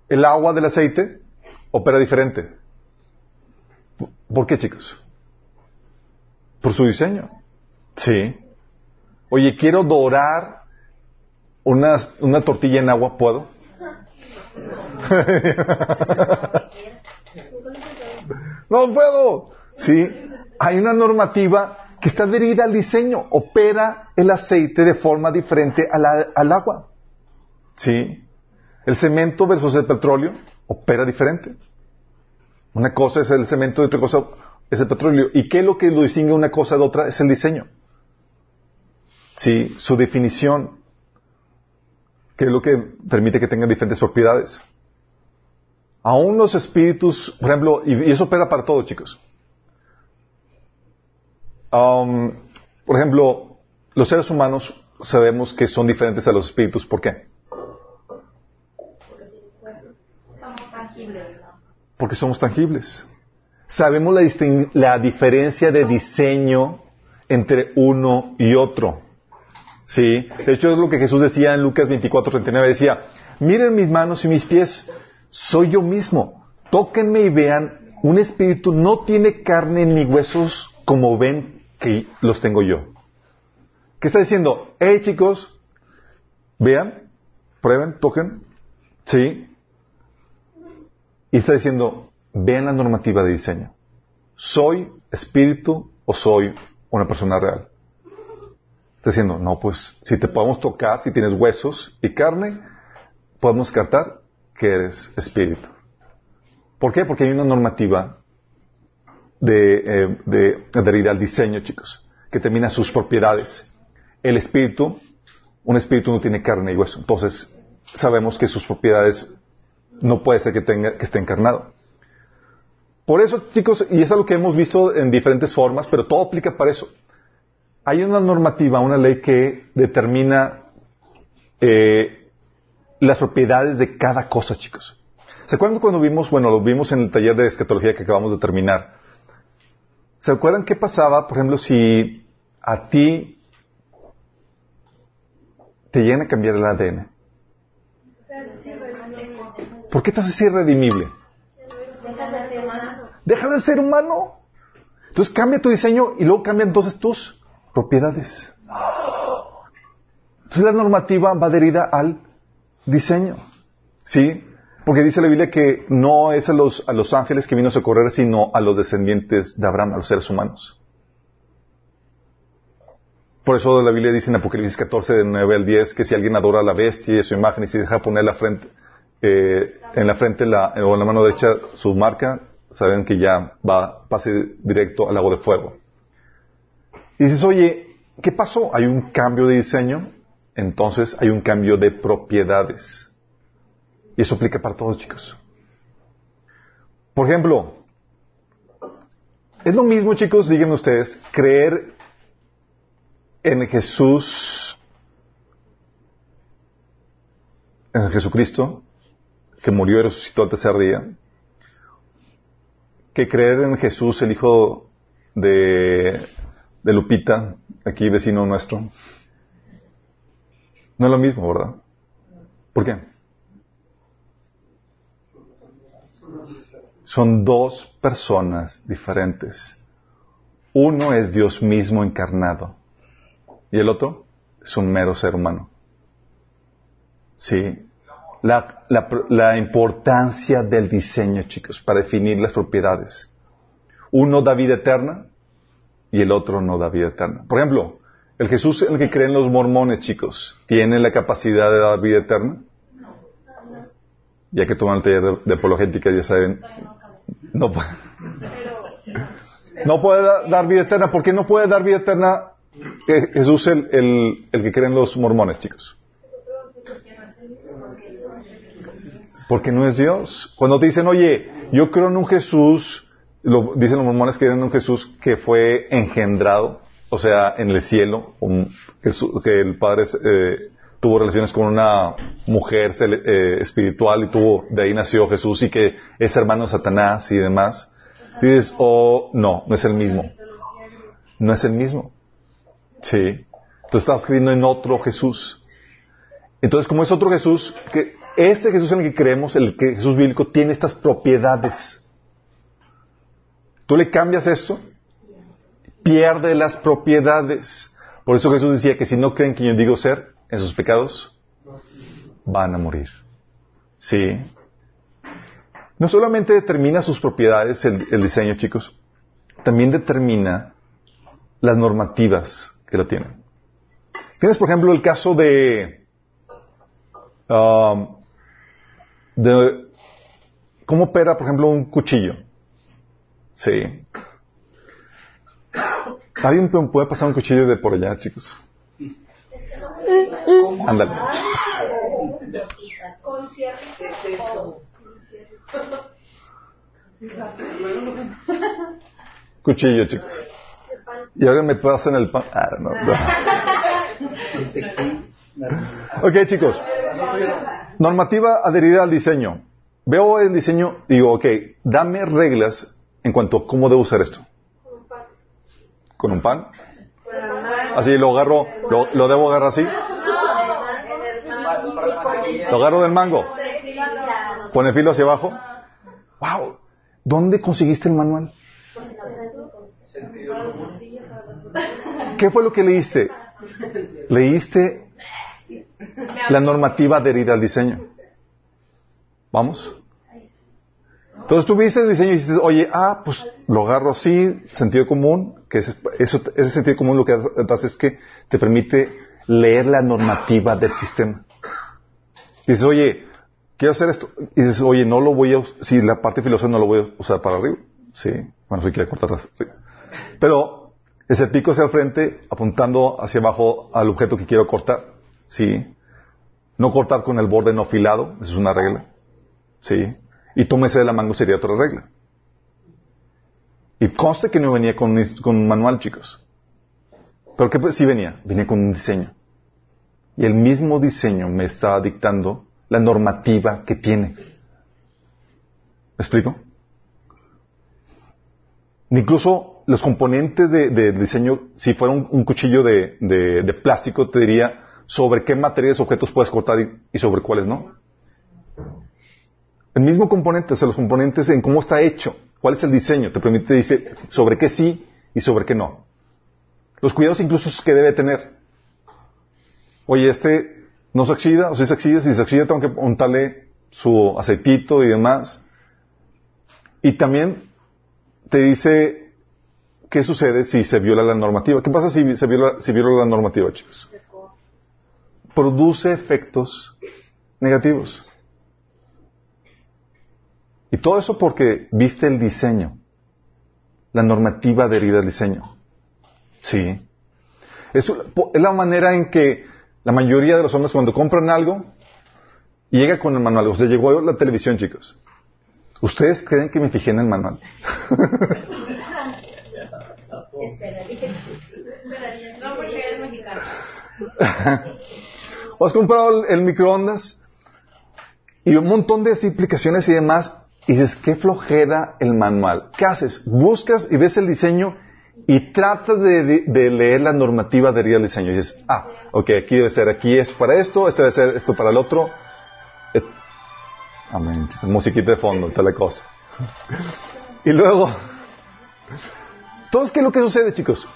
El agua del aceite opera diferente. ¿Por qué, chicos? Por su diseño. Sí. Oye, quiero dorar una, una tortilla en agua, ¿puedo? no puedo. Sí. Hay una normativa que está adherida al diseño. Opera el aceite de forma diferente al agua. ¿Sí? El cemento versus el petróleo opera diferente. Una cosa es el cemento y otra cosa es el petróleo. ¿Y qué es lo que lo distingue una cosa de otra? Es el diseño. Sí, su definición. ¿Qué es lo que permite que tengan diferentes propiedades? Aún los espíritus, por ejemplo, y eso opera para todos, chicos. Um, por ejemplo, los seres humanos sabemos que son diferentes a los espíritus. ¿Por qué? Porque somos tangibles. Sabemos la, la diferencia de diseño entre uno y otro. ¿Sí? De hecho, es lo que Jesús decía en Lucas 24, 39. Decía, miren mis manos y mis pies, soy yo mismo. Tóquenme y vean, un espíritu no tiene carne ni huesos como ven que los tengo yo. ¿Qué está diciendo? Hey chicos, vean, prueben, toquen, ¿sí? Y está diciendo, vean la normativa de diseño. ¿Soy espíritu o soy una persona real? Está diciendo, no, pues si te podemos tocar, si tienes huesos y carne, podemos descartar que eres espíritu. ¿Por qué? Porque hay una normativa de, eh, de adherir al diseño, chicos, que termina sus propiedades. El espíritu, un espíritu no tiene carne y hueso, entonces sabemos que sus propiedades no puede ser que, tenga, que esté encarnado. Por eso, chicos, y es algo que hemos visto en diferentes formas, pero todo aplica para eso. Hay una normativa, una ley que determina eh, las propiedades de cada cosa, chicos. ¿Se acuerdan cuando vimos, bueno, lo vimos en el taller de escatología que acabamos de terminar? ¿Se acuerdan qué pasaba, por ejemplo, si a ti te llegan a cambiar el ADN? ¿Por qué estás así irredimible? Deja de ser humano. Entonces cambia tu diseño y luego cambia entonces tus propiedades. Entonces la normativa va adherida al diseño. ¿Sí? Porque dice la Biblia que no es a los, a los ángeles que vino a socorrer, sino a los descendientes de Abraham, a los seres humanos. Por eso la Biblia dice en Apocalipsis 14, de 9 al 10, que si alguien adora a la bestia y su imagen y se deja poner la eh, en la frente la, o en la mano derecha su marca, saben que ya va, pase directo al lago de fuego. Y dices, oye, ¿qué pasó? Hay un cambio de diseño, entonces hay un cambio de propiedades. Y eso aplica para todos, chicos. Por ejemplo, es lo mismo, chicos, díganme ustedes, creer en Jesús, en Jesucristo, que murió y resucitó al tercer día, que creer en Jesús, el hijo de, de Lupita, aquí vecino nuestro. No es lo mismo, ¿verdad? ¿Por qué? Son dos personas diferentes. Uno es Dios mismo encarnado y el otro es un mero ser humano. Sí, la, importancia del diseño, chicos, para definir las propiedades. Uno da vida eterna y el otro no da vida eterna. Por ejemplo, el Jesús en el que creen los mormones, chicos, ¿tiene la capacidad de dar vida eterna? Ya que toman el taller de, de apologética, ya saben, no puede, no puede da- dar vida eterna. ¿Por qué no puede dar vida eterna eh, Jesús el, el, el que creen los mormones, chicos? Porque no es Dios. Cuando te dicen, oye, yo creo en un Jesús, lo, dicen los mormones que creen en un Jesús que fue engendrado, o sea, en el cielo, que el Padre eh, tuvo relaciones con una mujer eh, espiritual y tuvo, de ahí nació Jesús y que es hermano de Satanás y demás. Dices, oh, no, no es el mismo. No es el mismo. Sí. Tú estás creyendo en otro Jesús. Entonces, como es otro Jesús, que este Jesús en el que creemos, el que Jesús bíblico, tiene estas propiedades. Tú le cambias esto, pierde las propiedades. Por eso Jesús decía que si no creen que yo digo ser, en sus pecados, van a morir. Sí. No solamente determina sus propiedades el, diseño, chicos, también determina las normativas que lo tienen. Tienes, por ejemplo, el caso de, um, de cómo opera, por ejemplo, un cuchillo. Sí. ¿Alguien pu- puede pasar un cuchillo de por allá, chicos? Ándale. Cuchillo, chicos. Y ahora me pasan el pan. Ah, no, no. Ok, chicos. Normativa adherida al diseño. Veo el diseño y digo, ok, dame reglas en cuanto a cómo debo usar esto. ¿Con un pan? Así lo agarro, lo, lo debo agarrar así. Lo agarro del mango. Pone el filo hacia abajo. Wow. ¿Dónde conseguiste el manual? ¿Qué fue lo que leíste? Leíste la normativa adherida al diseño. ¿Vamos? Entonces tú viste el diseño y dices, oye, ah, pues lo agarro así, sentido común, que es- eso, ese sentido común lo que hace es que te permite leer la normativa del sistema. Dices, oye, quiero hacer esto. Y dices, oye, no lo voy a, us- si la parte filosófica no lo voy a usar para arriba. Sí, bueno, si quiere cortar arriba. Pero ese pico hacia el frente, apuntando hacia abajo al objeto que quiero cortar. Sí. No cortar con el borde no filado, esa es una regla. Sí. Y tómese de la mango sería otra regla. Y conste que no venía con, con un manual, chicos. Pero que pues, sí venía, venía con un diseño. Y el mismo diseño me está dictando la normativa que tiene. ¿Me explico? Incluso los componentes de- del diseño, si fuera un, cuchillo de, de- de plástico, te diría sobre qué materiales objetos puedes cortar y, y sobre cuáles no. El mismo componente, o sea, los componentes en cómo está hecho, cuál es el diseño, te permite, te dice sobre qué sí y sobre qué no. Los cuidados incluso que debe tener. Oye, este no se oxida, o si se oxida, si se oxida tengo que untarle su aceitito y demás. Y también te dice qué sucede si se viola la normativa. ¿Qué pasa si se viola, si viola la normativa, chicos? Produce efectos negativos. Y todo eso porque viste el diseño, la normativa adherida al diseño. Sí. Es, es la manera en que la mayoría de los hombres cuando compran algo, llega con el manual. O sea, llegó la televisión, chicos. ¿Ustedes creen que me fijé en el manual? No, porque eres mexicano. ¿O has comprado el, el microondas? Y un montón de aplicaciones y demás. Y dices, qué flojera el manual. ¿Qué haces? Buscas y ves el diseño y tratas de, de- de leer la normativa adherida al diseño. Y dices, ah, ok, aquí debe ser, aquí es para esto, este debe ser esto para el otro. Amén. Musiquita de fondo, tal la cosa. Y luego, entonces, ¿qué es lo que sucede, chicos?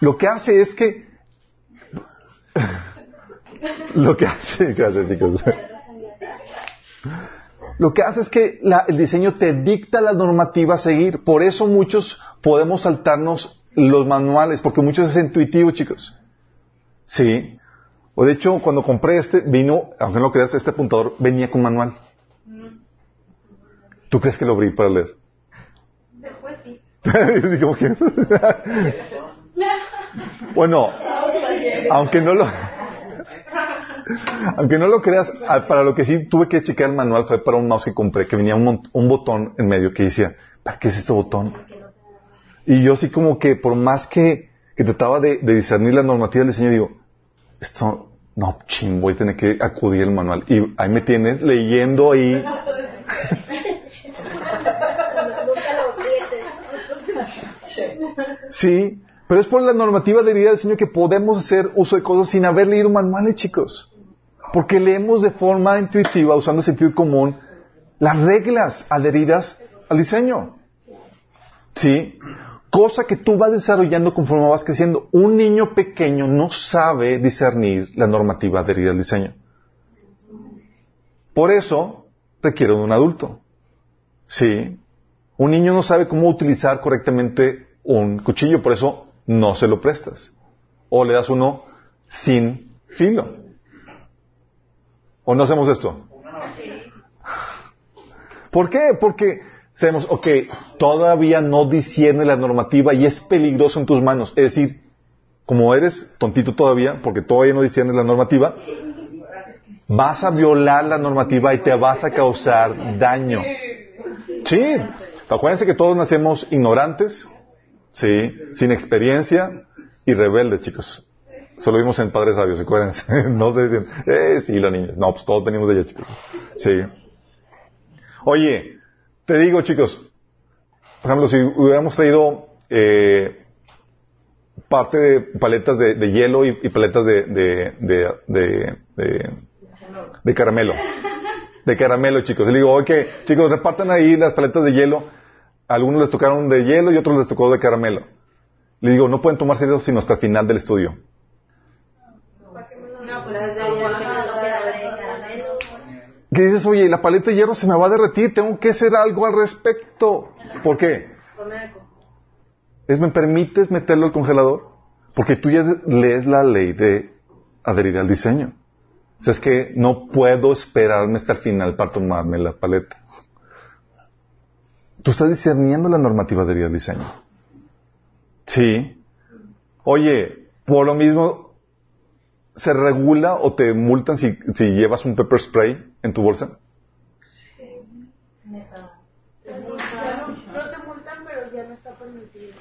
Lo que hace es que lo que hace, gracias chicos. Lo que hace es que la- el diseño te dicta la normativa a seguir. Por eso muchos podemos saltarnos los manuales, porque muchos es intuitivo, chicos. Sí. O de hecho, cuando compré este, vino, aunque no lo creas, este apuntador venía con manual. ¿Tú crees que lo abrí para leer? Después sí. Así como que- bueno, aunque no lo, aunque no lo creas, para lo que sí tuve que checar el manual fue para un mouse que compré, que venía un, un botón en medio que decía, ¿para qué es este botón? Y yo así como que por más que, trataba de, de discernir la normativa del diseño, digo, esto, no, ching, voy a tener que acudir al manual. Y ahí me tienes leyendo ahí. Sí, pero es por la normativa de vida del Señor que podemos hacer uso de cosas sin haber leído manuales, chicos. Porque leemos de forma intuitiva, usando el sentido común, las reglas adheridas al diseño. ¿Sí? Cosa que tú vas desarrollando conforme vas creciendo. Un niño pequeño no sabe discernir la normativa adherida al diseño. Por eso requiere de un adulto. ¿Sí? Un niño no sabe cómo utilizar correctamente un cuchillo, por eso no se lo prestas. O le das uno sin filo. ¿O no hacemos esto? ¿Por qué? Porque sabemos, ok, todavía no discierne la normativa y es peligroso en tus manos. Es decir, como eres tontito todavía, porque todavía no disciernes la normativa, vas a violar la normativa y te vas a causar daño. Sí, acuérdense que todos nacemos ignorantes, sí, sin experiencia y rebeldes, chicos. Eso lo vimos en Padres Sabios, acuérdense. no se dicen, eh, sí, los niños. No, pues todos venimos de allá, chicos. Sí. Oye, te digo, chicos, por ejemplo, si hubiéramos traído eh, parte de paletas de, hielo y, paletas de, de, de, caramelo. De caramelo, chicos. Le digo, oye, chicos, repartan ahí las paletas de hielo. A algunos les tocaron de hielo y otros les tocó de caramelo. Le digo, no pueden tomarse eso sino hasta el final del estudio. No, pues es de Cuando allá. lo queda de caramelo. Que dices, oye, la paleta de hierro se me va a derretir, tengo que hacer algo al respecto. ¿Por qué? ¿Es, ¿Me permites meterlo al congelador? Porque tú ya lees la ley de adherir al diseño. O sea, es que no puedo esperarme hasta el final para tomarme la paleta. Tú estás discerniendo la normativa adherida al diseño. Sí. Oye, por lo mismo, ¿se regula o te multan si, si llevas un pepper spray en tu bolsa? No te multan, pero ya no está permitido.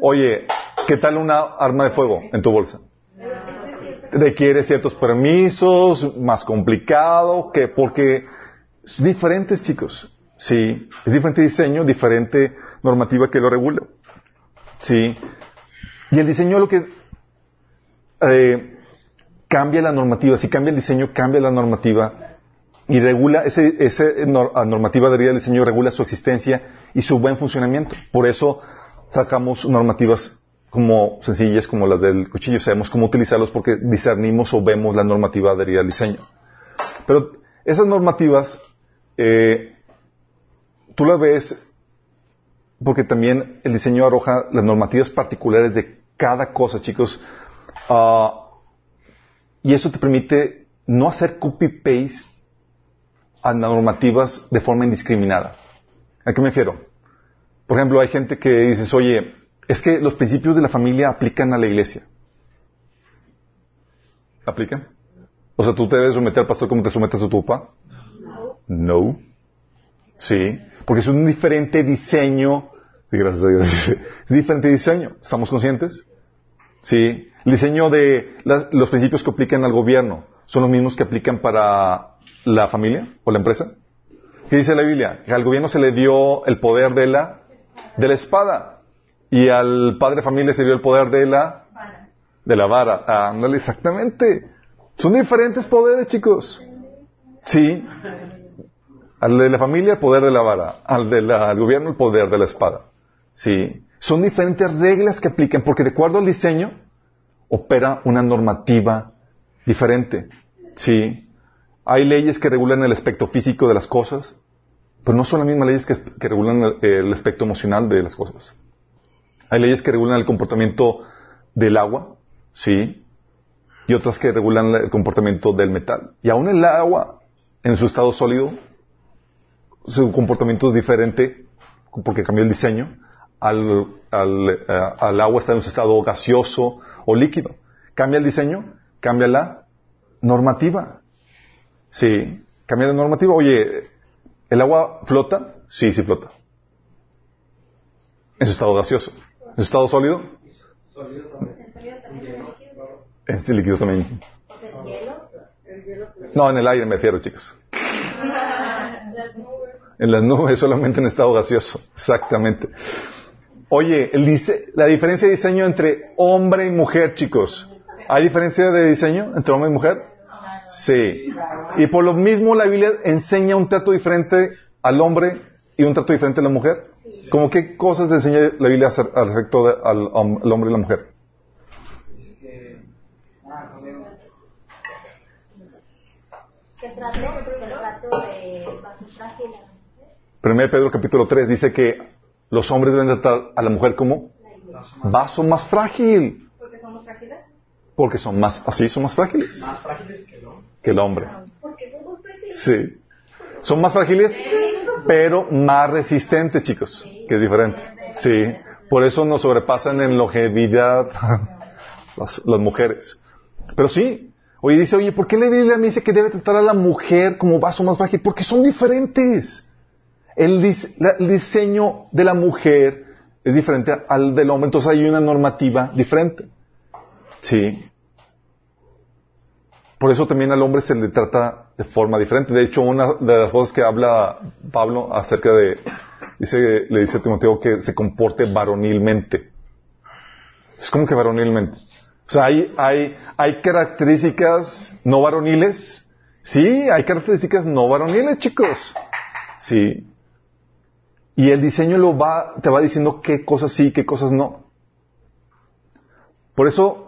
Oye, ¿qué tal una arma de fuego en tu bolsa? Requiere ciertos permisos, más complicado, que porque es diferentes, chicos. Sí, es diferente diseño, diferente normativa que lo regula. Sí. Y el diseño lo que eh, cambia la normativa, si cambia el diseño, cambia la normativa y regula, ese, ese normativa adherida al diseño regula su existencia y su buen funcionamiento. Por eso sacamos normativas como sencillas como las del cuchillo. Sabemos cómo utilizarlos porque discernimos o vemos la normativa adherida al diseño. Pero esas normativas, eh, tú las ves porque también el diseño arroja las normativas particulares de cada cosa, chicos. Ah, y eso te permite no hacer copy-paste a normativas de forma indiscriminada. ¿A qué me refiero? Por ejemplo, hay gente que dices, oye, es que los principios de la familia aplican a la iglesia. ¿Aplican? O sea, ¿tú te debes someter al pastor como te sometes a tu papá? No. Sí. Porque es un diferente diseño. Gracias a Dios. Es diferente diseño. ¿Estamos conscientes? Sí. El diseño de las- los principios que aplican al gobierno son los mismos que aplican para la familia o la empresa. ¿Qué dice la Biblia? Que al gobierno se le dio el poder de la, de la espada. Y al padre de familia se dio el poder de la, de la vara. Ah, exactamente. Son diferentes poderes, chicos. Sí. Al de la familia, el poder de la vara. Al del gobierno, el poder de la espada. Sí. Son diferentes reglas que aplican porque de acuerdo al diseño opera una normativa diferente. Sí. Hay leyes que regulan el aspecto físico de las cosas, pero no son las mismas leyes que, regulan el, aspecto emocional de las cosas. Hay leyes que regulan el comportamiento del agua, ¿sí? Y otras que regulan el comportamiento del metal. Y aún el agua, en su estado sólido, su comportamiento es diferente porque cambió el diseño. Al, al, eh, agua está en su estado gaseoso o líquido. Cambia el diseño, cambia la normativa. Sí, cambia la normativa. Oye, ¿el agua flota? Sí, sí flota. En su estado gaseoso. En su estado sólido. En su líquido también. No, en el aire me refiero, chicos. En las nubes, solamente en estado gaseoso. Exactamente. Oye, el la diferencia de diseño entre hombre y mujer, chicos. ¿Hay diferencia de diseño entre hombre y mujer? Sí. Y por lo mismo la Biblia enseña un trato diferente al hombre y un trato diferente a la mujer. ¿Cómo qué cosas enseña la Biblia al respecto de, al, al, hombre y la mujer? Primero Pedro capítulo 3 dice que los hombres deben tratar a la mujer como vaso más frágil. ¿Porque somos frágiles? Porque son más, así son más frágiles. Más frágiles que el hombre. Que el hombre. Sí. Son más frágiles, pero más resistentes, chicos, que es diferente. Sí. Por eso nos sobrepasan en longevidad las, las mujeres. Pero sí. Oye, dice, oye, ¿por qué la Biblia me dice que debe tratar a la mujer como vaso más frágil? Porque son diferentes. El, dis, la, el diseño de la mujer es diferente al del hombre, entonces hay una normativa diferente. Sí. Por eso también al hombre se le trata de forma diferente. De hecho, una de las cosas que habla Pablo acerca de, dice, le dice a Timoteo que se comporte varonilmente. Es como que varonilmente. O sea, hay, hay, hay características no varoniles. Sí, hay características no varoniles, chicos. Sí. Y el diseño lo va, te va diciendo qué cosas sí, qué cosas no. Por eso,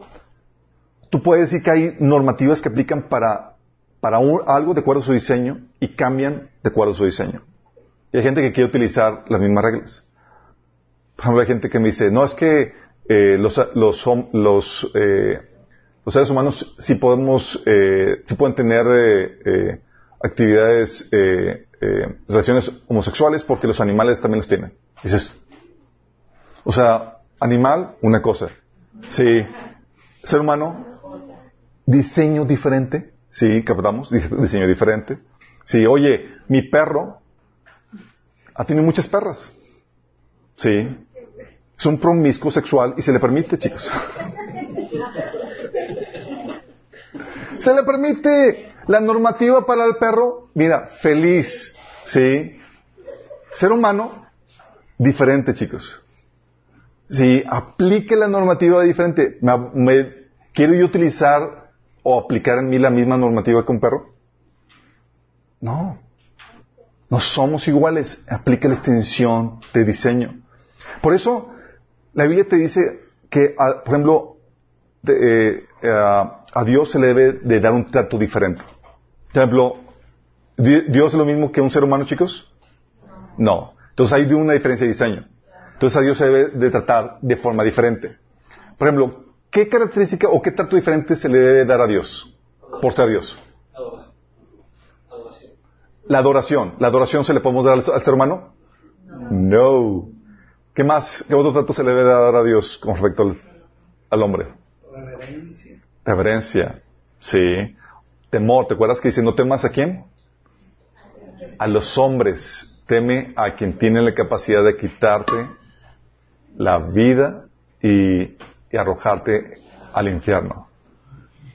tú puedes decir que hay normativas que aplican para, para un, algo de acuerdo a su diseño y cambian de acuerdo a su diseño. Y hay gente que quiere utilizar las mismas reglas. Por ejemplo, hay gente que me dice, no, es que eh, los, los, eh, los, seres humanos sí podemos, eh, pueden tener eh, actividades, relaciones homosexuales porque los animales también los tienen. Dices, o sea, animal, una cosa. Sí. Ser humano, diseño diferente. Sí, captamos, diseño diferente. Sí, oye, mi perro ha tenido muchas perras. Sí. Es un promiscuo sexual y se le permite, chicos. se le permite. La normativa para el perro, mira, feliz. Sí. Ser humano, diferente, chicos. Si aplique la normativa diferente, ¿me, me, ¿quiero yo utilizar o aplicar en mí la misma normativa que un perro? No. No somos iguales. Aplica la extensión de diseño. Por eso, la Biblia te dice que, a, por ejemplo, de, eh, a, a Dios se le debe de dar un trato diferente. Por ejemplo, ¿Dios es lo mismo que un ser humano, chicos? No. Entonces hay una diferencia de diseño. Entonces a Dios se debe de tratar de forma diferente. Por ejemplo, ¿qué característica o qué trato diferente se le debe dar a Dios por ser Dios? Adoración. La adoración. ¿La adoración se le podemos dar al, ser humano? No. no. ¿Qué más, qué otro trato se le debe dar a Dios con respecto al, al hombre? Reverencia. Reverencia. Sí. Temor. ¿Te acuerdas que dice no temas a quién? A los hombres. Teme a quien tiene la capacidad de quitarte la vida y, y arrojarte al infierno.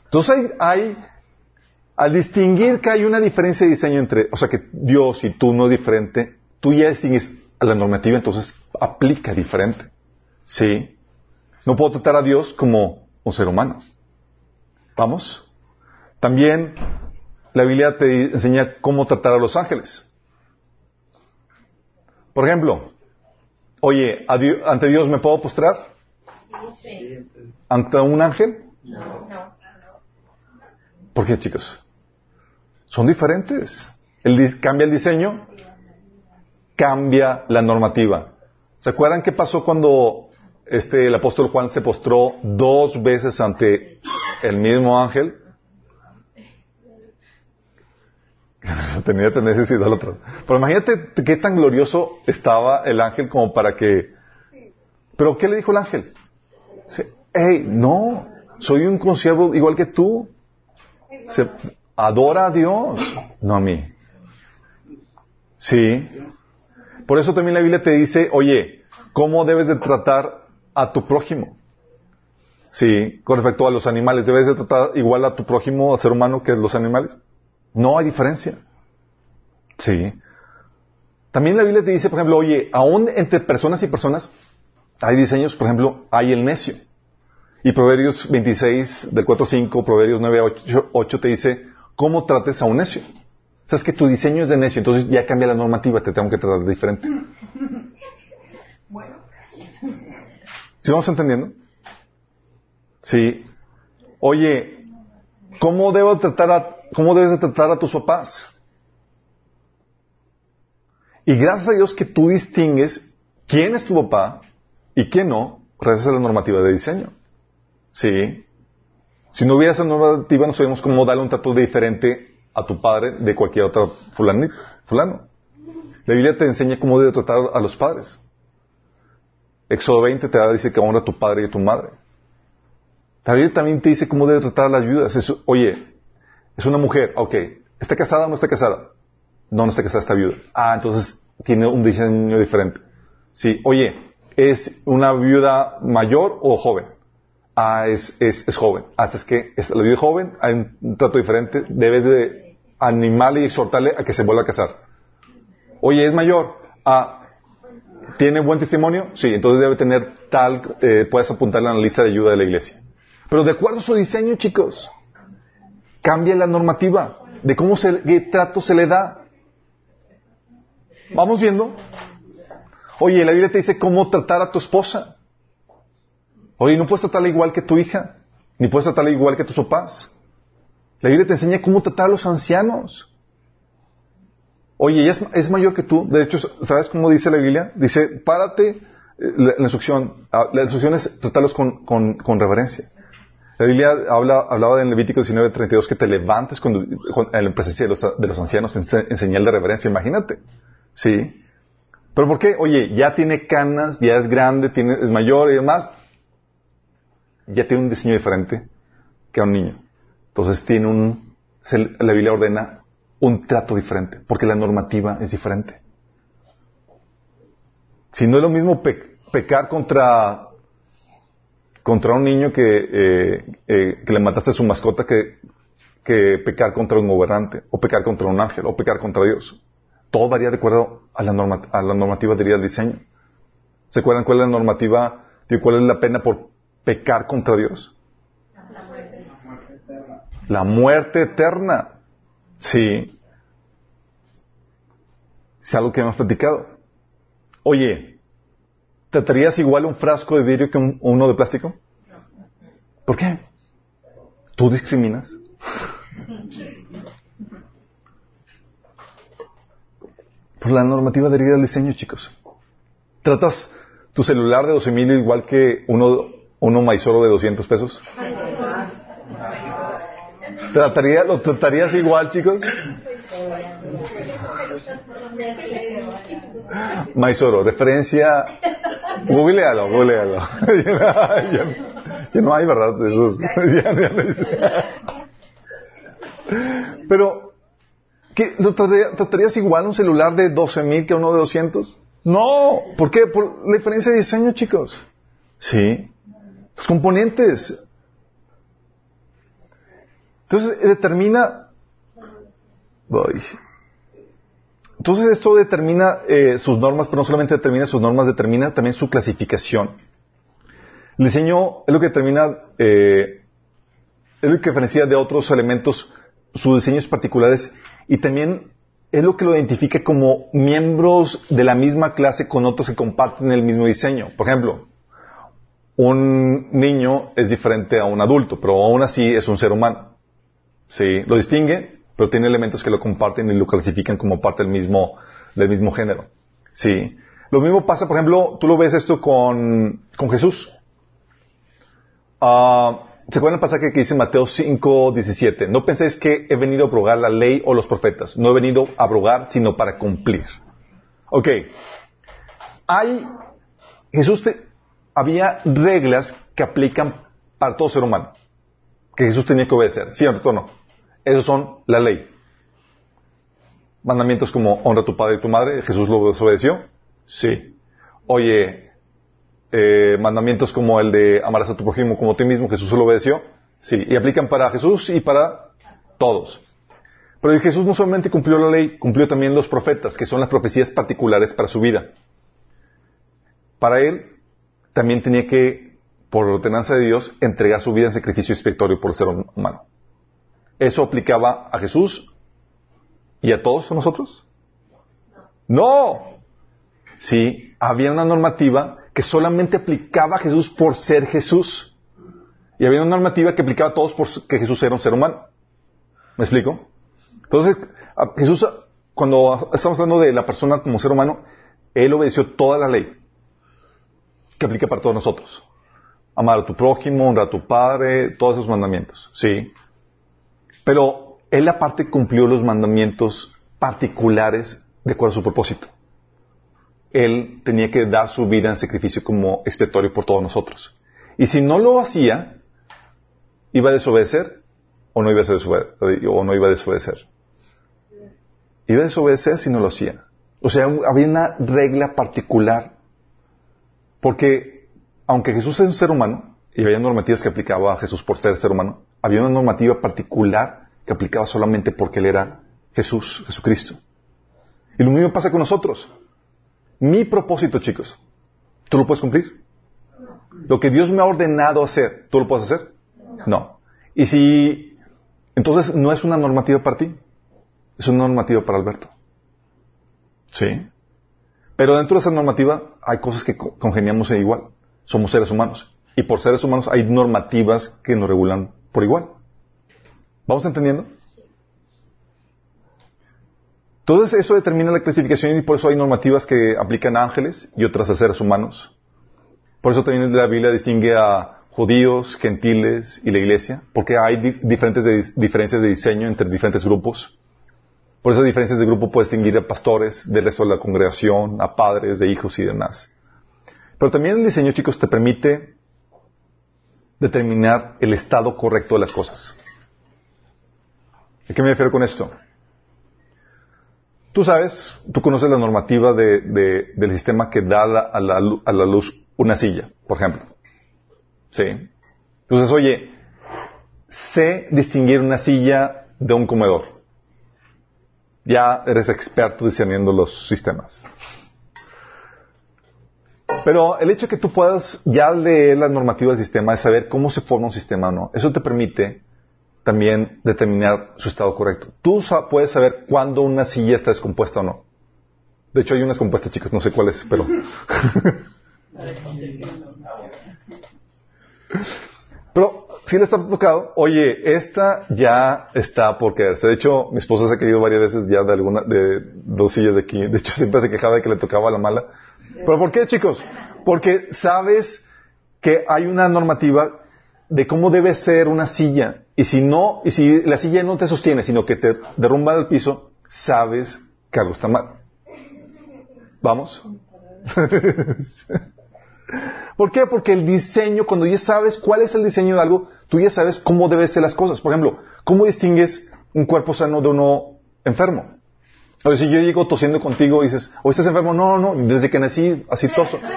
Entonces hay, al distinguir que hay una diferencia de diseño entre, o sea que Dios y tú no es diferente, tú ya distingues la normativa, entonces aplica diferente. ¿Sí? No puedo tratar a Dios como un ser humano. ¿Vamos? También la Biblia te enseña cómo tratar a los ángeles. Por ejemplo, oye, ¿ante Dios me puedo postrar? Sí. ¿Ante un ángel? No. ¿Por qué, chicos? Son diferentes. El, cambia el diseño, cambia la normativa. ¿Se acuerdan qué pasó cuando este, el apóstol Juan se postró dos veces ante el mismo ángel. Tenía al otro. Pero imagínate qué tan glorioso estaba el ángel como para que... Pero ¿qué le dijo el ángel? Hey, no, soy un consiervo igual que tú. Se adora a Dios, no a mí. Sí. Por eso también la Biblia te dice, oye, ¿cómo debes de tratar a tu prójimo? Sí, con respecto a los animales, ¿debes de tratar igual a tu prójimo, a ser humano, que los animales? No hay diferencia. Sí. También la Biblia te dice, por ejemplo, oye, aún entre personas y personas hay diseños, por ejemplo, hay el necio. Y Proverbios 26, del 4 5, Proverbios 9 8, 8 te dice, ¿cómo trates a un necio? Sabes que tu diseño es de necio, entonces ya cambia la normativa, te tengo que tratar diferente. Bueno. ¿Sí vamos entendiendo? Sí. Oye, ¿cómo debo tratar a, cómo debes de tratar a tus papás? Y gracias a Dios que tú distingues quién es tu papá y quién no, gracias a la normativa de diseño. Sí. Si no hubiera esa normativa, no sabemos cómo darle un trato diferente a tu padre de cualquier otro fulano. La Biblia te enseña cómo debe tratar a los padres. Éxodo 20 te dice que honra a tu padre y a tu madre. La Biblia también te dice cómo debe tratar a las viudas. oye, es una mujer, ok, ¿está casada o no está casada? No, no está casada, está viuda. Ah, entonces tiene un diseño diferente. Sí, oye, ¿es una viuda mayor o joven? Ah, es, es, es joven. Ah, es que la viuda joven hay un trato diferente, debe de animarle y exhortarle a que se vuelva a casar. Oye, es mayor. Ah, ¿Tiene buen testimonio? Sí, entonces debe tener tal, eh, puedes apuntarle a la lista de ayuda de la iglesia. Pero de acuerdo a su diseño, chicos, cambia la normativa de cómo se, qué trato se le da. Vamos viendo. Oye, la Biblia te dice cómo tratar a tu esposa. Oye, no puedes tratarla igual que tu hija, ni puedes tratarla igual que tus papás. La Biblia te enseña cómo tratar a los ancianos. Oye, ella es, mayor que tú. De hecho, ¿sabes cómo dice la Biblia? Dice, párate, eh, la, instrucción, ah, la instrucción es tratarlos con, con, reverencia. La Biblia habla, hablaba en Levítico 19:32 que te levantes con, la presencia de los, de los ancianos en, señal de reverencia. Imagínate. ¿Sí? ¿Pero por qué? Oye, ya tiene canas, ya es grande, es mayor y demás. Ya tiene un diseño diferente que a un niño. Entonces tiene un, la Biblia ordena un trato diferente, porque la normativa es diferente. Si no es lo mismo pecar contra, contra un niño que, eh, eh, que le mataste a su mascota que, que pecar contra un gobernante, o pecar contra un ángel, o pecar contra Dios. Todo varía de acuerdo a la, norma, a la normativa del diseño. ¿Se acuerdan cuál es la normativa? ¿Cuál es la pena por pecar contra Dios? La muerte eterna. Sí. Es algo que hemos platicado. Oye, ¿te traías igual un frasco de vidrio que uno de plástico? ¿Por qué? ¿Tú discriminas? La normativa de del diseño, chicos. ¿Tratas tu celular de 12 mil igual que uno, uno maizoro de 200 pesos? ¿Trataría, ¿Lo tratarías igual, chicos? Maizoro, referencia. Googlealo, googlealo. ya, no hay, ¿verdad? Pero, ¿qué, ¿lo tratarías igual un celular de 12.000 que uno de 200? No. ¿Por qué? Por la diferencia de diseño, chicos. Sí. Los componentes. Entonces determina... Entonces esto determina eh, sus normas, pero no solamente determina sus normas, determina también su clasificación. El diseño es lo que determina, eh, es lo que diferencia de otros elementos sus diseños particulares y también es lo que lo identifica como miembros de la misma clase con otros que comparten el mismo diseño. Por ejemplo, un niño es diferente a un adulto, pero aún así es un ser humano. Sí, lo distingue, pero tiene elementos que lo comparten y lo clasifican como parte del mismo, del mismo género. Sí. Lo mismo pasa, por ejemplo, tú lo ves esto con, con Jesús. Ah, ¿Se acuerdan el pasaje que dice Mateo 5, 17? No penséis que he venido a abrogar la ley o los profetas. No he venido a abrogar, sino para cumplir. Ok. Hay, Jesús había reglas que aplican para todo ser humano. Que Jesús tenía que obedecer. ¿Cierto o no? Esos son la ley. Mandamientos como honra a tu padre y tu madre. ¿Jesús lo desobedeció? Sí. Oye, eh, mandamientos como el de amarás a tu prójimo como a ti mismo, Jesús lo obedeció. Sí, y aplican para Jesús y para todos. Pero Jesús no solamente cumplió la ley, cumplió también los profetas, que son las profecías particulares para su vida. Para él, también tenía que, por ordenanza de Dios, entregar su vida en sacrificio expiatorio por el ser humano. ¿Eso aplicaba a Jesús y a todos nosotros? No. Sí, había una normativa que solamente aplicaba a Jesús por ser Jesús. Y había una normativa que aplicaba a todos porque Jesús era un ser humano. ¿Me explico? Entonces, Jesús, cuando estamos hablando de la persona como ser humano, Él obedeció toda la ley que aplica para todos nosotros. Amar a tu prójimo, honrar a tu padre, todos esos mandamientos. Sí. Pero Él aparte cumplió los mandamientos particulares de acuerdo a su propósito. Él tenía que dar su vida en sacrificio como expiatorio por todos nosotros. Y si no lo hacía, iba a desobedecer o no iba a, desobedecer, o no iba a desobedecer. Iba a desobedecer si no lo hacía. O sea, había una regla particular. Porque, aunque Jesús es un ser humano, y había normativas que aplicaba a Jesús por ser ser humano, había una normativa particular que aplicaba solamente porque Él era Jesús, Jesucristo. Y lo mismo pasa con nosotros. Mi propósito, chicos, ¿tú lo puedes cumplir? Lo que Dios me ha ordenado hacer, ¿tú lo puedes hacer? No. Y si, entonces no es una normativa para ti, es una normativa para Alberto. ¿Sí? Pero dentro de esa normativa hay cosas que congeniamos en igual. Somos seres humanos. Y por seres humanos hay normativas que nos regulan por igual. ¿Vamos entendiendo? Entonces eso determina la clasificación y por eso hay normativas que aplican a ángeles y otras a seres humanos. Por eso también la Biblia distingue a judíos, gentiles y la iglesia, porque hay di diferentes diferencias de diseño entre diferentes grupos. Por esas diferencias de grupo puedes distinguir a pastores del resto de la congregación, a padres de hijos y demás. Pero también el diseño, chicos, te permite determinar el estado correcto de las cosas. ¿A qué me refiero con esto? Tú sabes, tú conoces la normativa de, de, del sistema que da la, a, la, a, la, luz una silla, por ejemplo. ¿Sí? Entonces, oye, sé distinguir una silla de un comedor. Ya eres experto discerniendo los sistemas. Pero el hecho de que tú puedas ya leer la normativa del sistema es saber cómo se forma un sistema o no. Eso te permite también determinar su estado correcto. Tú puedes saber cuándo una silla está descompuesta o no. De hecho, hay unas compuestas, chicos, no sé cuáles, pero... pero si le está tocado, oye, esta ya está por quedarse. De hecho, mi esposa se ha querido varias veces ya de alguna, de dos sillas de aquí. De hecho, siempre se quejaba de que le tocaba la mala. ¿Pero por qué, chicos? Porque sabes que hay una normativa de cómo debe ser una silla. Y si no, y si la silla no te sostiene, sino que te derrumba al piso, sabes que algo está mal. ¿Vamos? ¿Por qué? Porque el diseño, cuando ya sabes cuál es el diseño de algo, tú ya sabes cómo deben ser las cosas. Por ejemplo, ¿cómo distingues un cuerpo sano de uno enfermo? O si yo llego tosiendo contigo y dices, ¿o estás enfermo? No, no, desde que nací así toso.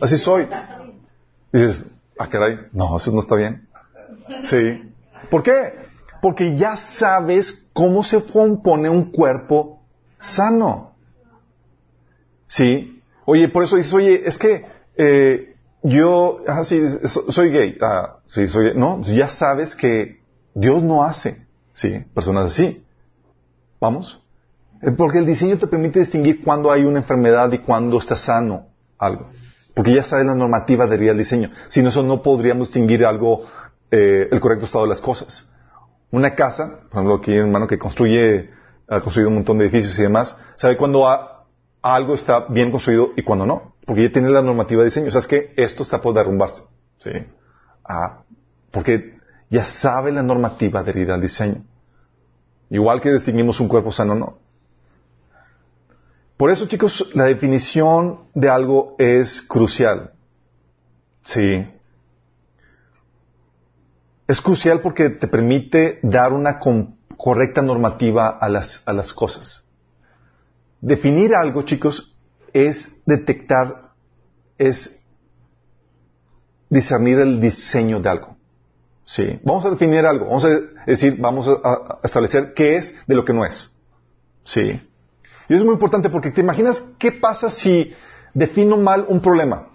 Así soy. Y dices, ah, caray, no, eso no está bien. Sí. ¿Por qué? Porque ya sabes cómo se compone un cuerpo sano. Sí. Oye, por eso dices, oye, es que eh, yo, soy gay. Ah, sí, soy gay. No, ya sabes que Dios no hace, sí, personas así. ¿Vamos? Porque el diseño te permite distinguir cuándo hay una enfermedad y cuándo está sano algo. Porque ya sabes la normativa del diseño. Sin eso no podríamos distinguir algo, eh, el correcto estado de las cosas. Una casa, por ejemplo, aquí un hermano que construye, ha construido un montón de edificios y demás, sabe cuándo ha, algo está bien construido y cuando no. Porque ya tiene la normativa de diseño. O sea, es que esto está por derrumbarse. ¿Sí? Ah, porque ya sabe la normativa adherida al diseño. Igual que distinguimos un cuerpo sano, no. Por eso, chicos, la definición de algo es crucial. Sí. Es crucial porque te permite dar una correcta normativa a las, a las cosas. Definir algo, chicos, es detectar, es discernir el diseño de algo. Sí. Vamos a definir algo. Vamos a decir, vamos a, establecer qué es de lo que no es. Sí. Y es muy importante porque te imaginas qué pasa si defino mal un problema.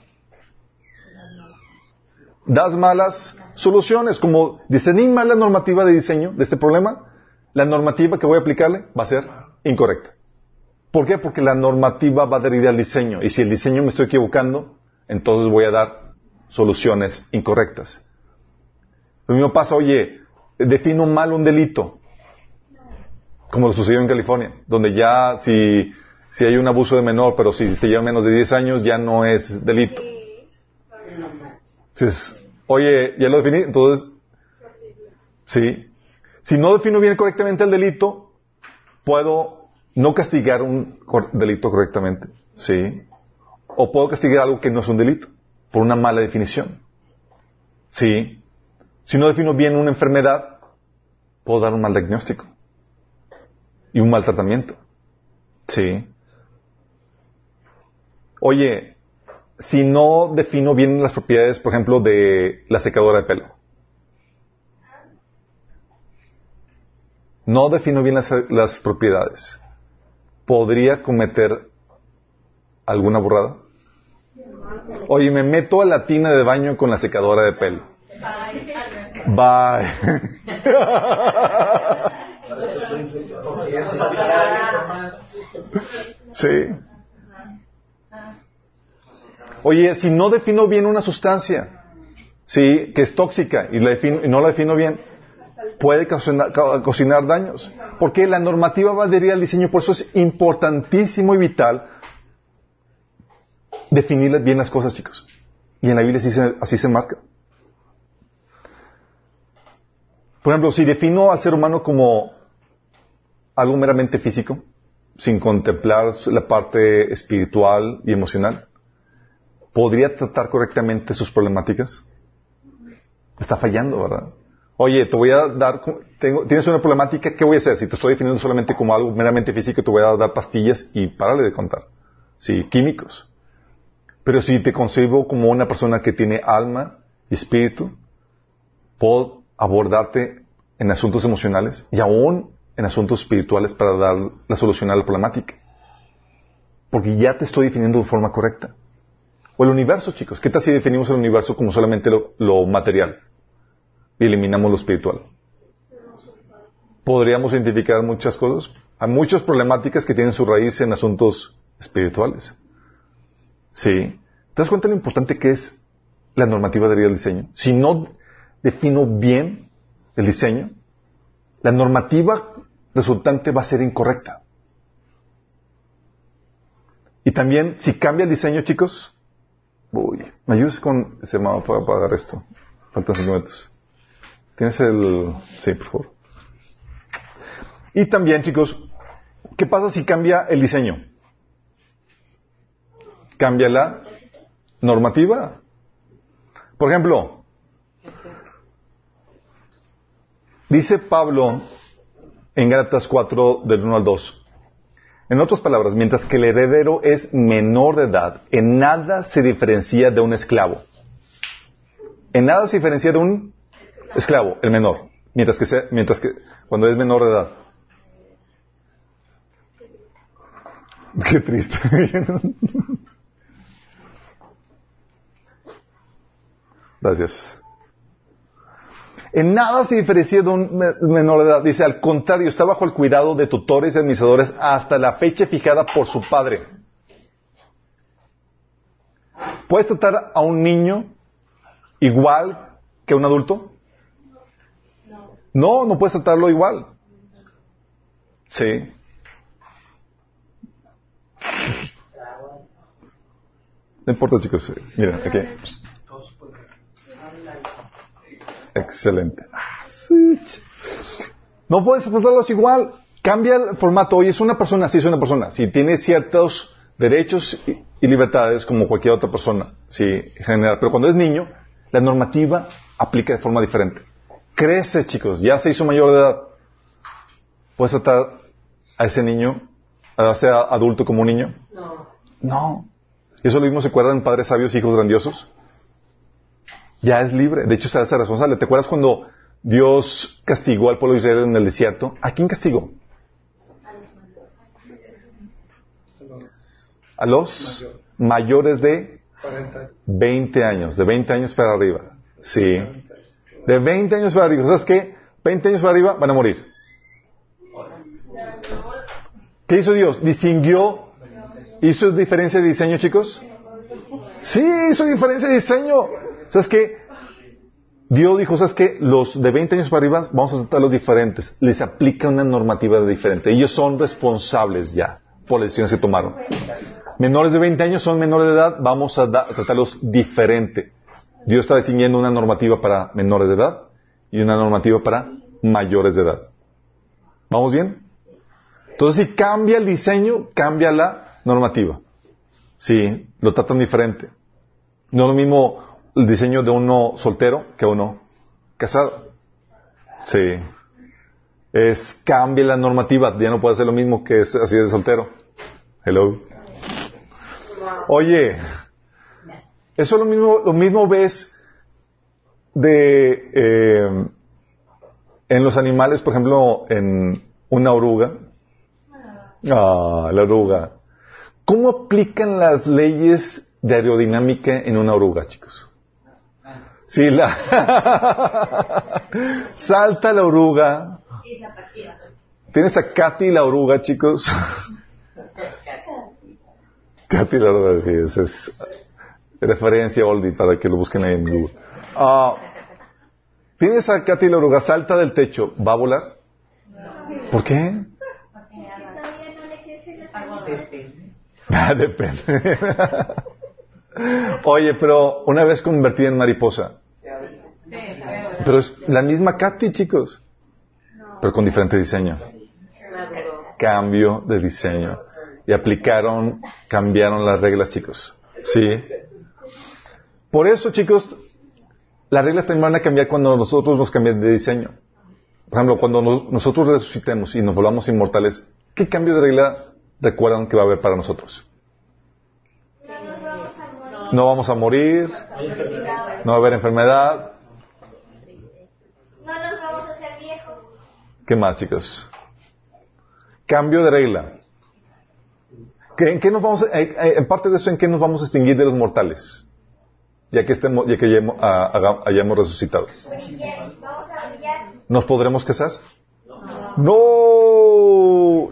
Das malas soluciones, como diseñé mal la normativa de diseño de este problema, la normativa que voy a aplicarle va a ser incorrecta. ¿Por qué? Porque la normativa va a adherir al diseño. Y si el diseño me estoy equivocando, entonces voy a dar soluciones incorrectas. Lo mismo pasa, oye, defino mal un delito, como lo sucedió en California, donde ya si, si hay un abuso de menor, pero si se lleva menos de 10 años, ya no es delito. Entonces, oye, ya lo definí, entonces, sí. Si no defino bien correctamente el delito, puedo no castigar un delito correctamente, sí. O puedo castigar algo que no es un delito, por una mala definición. Sí. Si no defino bien una enfermedad, puedo dar un mal diagnóstico y un mal tratamiento. Sí. Oye, si no defino bien las propiedades, por ejemplo, de la secadora de pelo. No defino bien las, las propiedades. ¿Podría cometer alguna burrada? Oye, me meto a la tina de baño con la secadora de pelo. Bye. sí. Oye, si no defino bien una sustancia, sí, que es tóxica y, la defino, y no la defino bien, puede cocinar, daños. Porque la normativa va a adherir al diseño, por eso es importantísimo y vital definir bien las cosas, chicos. Y en la Biblia así se, así se marca. Por ejemplo, si defino al ser humano como algo meramente físico, sin contemplar la parte espiritual y emocional, ¿podría tratar correctamente sus problemáticas? Está fallando, ¿verdad? Oye, te voy a dar, tengo, tienes una problemática, ¿qué voy a hacer? Si te estoy definiendo solamente como algo meramente físico, te voy a dar pastillas y párale de contar. Sí, químicos. Pero si te concibo como una persona que tiene alma y espíritu, puedo abordarte en asuntos emocionales y aún en asuntos espirituales para dar la solución a la problemática. Porque ya te estoy definiendo de forma correcta. O el universo, chicos. ¿Qué tal si definimos el universo como solamente lo, material y eliminamos lo espiritual? Podríamos identificar muchas cosas. Hay muchas problemáticas que tienen su raíz en asuntos espirituales. Sí. ¿Te das cuenta de lo importante que es la normativa del diseño? Si no defino bien el diseño, la normativa resultante va a ser incorrecta. Y también, si cambia el diseño, chicos, uy, me ayudas con ese mapa para pagar esto. Faltan cinco minutos. ¿Tienes el...? Sí, por favor. Y también, chicos, ¿qué pasa si cambia el diseño? ¿Cambia la normativa? Por ejemplo, Dice Pablo en Gálatas 4 del 1 al 2. En otras palabras, mientras que el heredero es menor de edad, en nada se diferencia de un esclavo. En nada se diferencia de un esclavo, el menor, mientras que sea, mientras que cuando es menor de edad. Qué triste. Gracias. En nada se diferencia de un menor de edad. Dice, al contrario, está bajo el cuidado de tutores y administradores hasta la fecha fijada por su padre. ¿Puedes tratar a un niño igual que a un adulto? No, no puedes tratarlo igual. Sí. No importa, chicos. Miren, aquí. Excelente. No puedes tratarlos igual. Cambia el formato. Oye, es una persona, sí es una persona. Si tiene ciertos derechos y libertades como cualquier otra persona, sí, en general. Pero cuando es niño, la normativa aplica de forma diferente. Crece, chicos, ya se hizo mayor de edad. ¿Puedes tratar a ese niño, a ese adulto como un niño? No. No. Eso lo mismo se acuerdan padres sabios, hijos grandiosos. Ya es libre. De hecho, se hace responsable. ¿Te acuerdas cuando Dios castigó al pueblo de Israel en el desierto? ¿A quién castigó? A los mayores de 20 años. De 20 años para arriba. Sí. De 20 años para arriba. ¿Sabes qué? 20 años para arriba van a morir. ¿Qué hizo Dios? Distinguió. ¿Hizo diferencia de diseño, chicos? Sí, hizo diferencia de diseño. ¿Sabes qué? Dios dijo, ¿sabes qué? Los de 20 años para arriba vamos a tratarlos diferentes. Les aplica una normativa diferente. Ellos son responsables ya por las decisiones que tomaron. Menores de 20 años son menores de edad, vamos a, a tratarlos diferente. Dios está distinguiendo una normativa para menores de edad y una normativa para mayores de edad. ¿Vamos bien? Entonces, si cambia el diseño, cambia la normativa. Sí, lo tratan diferente. No lo mismo el diseño de uno soltero que uno casado. Sí. Es cambia la normativa, ya no puede ser lo mismo que es así de soltero. Hello. Oye, eso es lo mismo, lo mismo ves de eh, en los animales, por ejemplo, en una oruga. Ah, la oruga. ¿Cómo aplican las leyes de aerodinámica en una oruga, chicos? Sí, la salta la oruga. Tienes a Katy la oruga, chicos. Katy la oruga, sí, esa es referencia oldie para que lo busquen ahí en Google. Ah, Tienes a Katy la oruga, salta del techo, ¿va a volar? ¿Por qué? Ah, Depende. Oye, pero una vez convertida en mariposa. Pero es la misma Katy, chicos. Pero con diferente diseño. Cambio de diseño. Y aplicaron, cambiaron las reglas, chicos. Sí. Por eso, chicos, las reglas también van a cambiar cuando nosotros nos cambiamos de diseño. Por ejemplo, cuando nos- nosotros resucitemos y nos volvamos inmortales, ¿qué cambio de regla recuerdan que va a haber para nosotros? No vamos a morir, no va a haber enfermedad. No nos vamos a hacer viejos. ¿Qué más, chicos? Cambio de regla. ¿Qué- ¿En qué nos vamos a- en parte de eso, ¿en qué nos vamos a extinguir de los mortales? Ya que estemos, ya que hayamos, ah, hayamos resucitado. Brillar. Vamos a brillar. ¿Nos podremos casar? No. No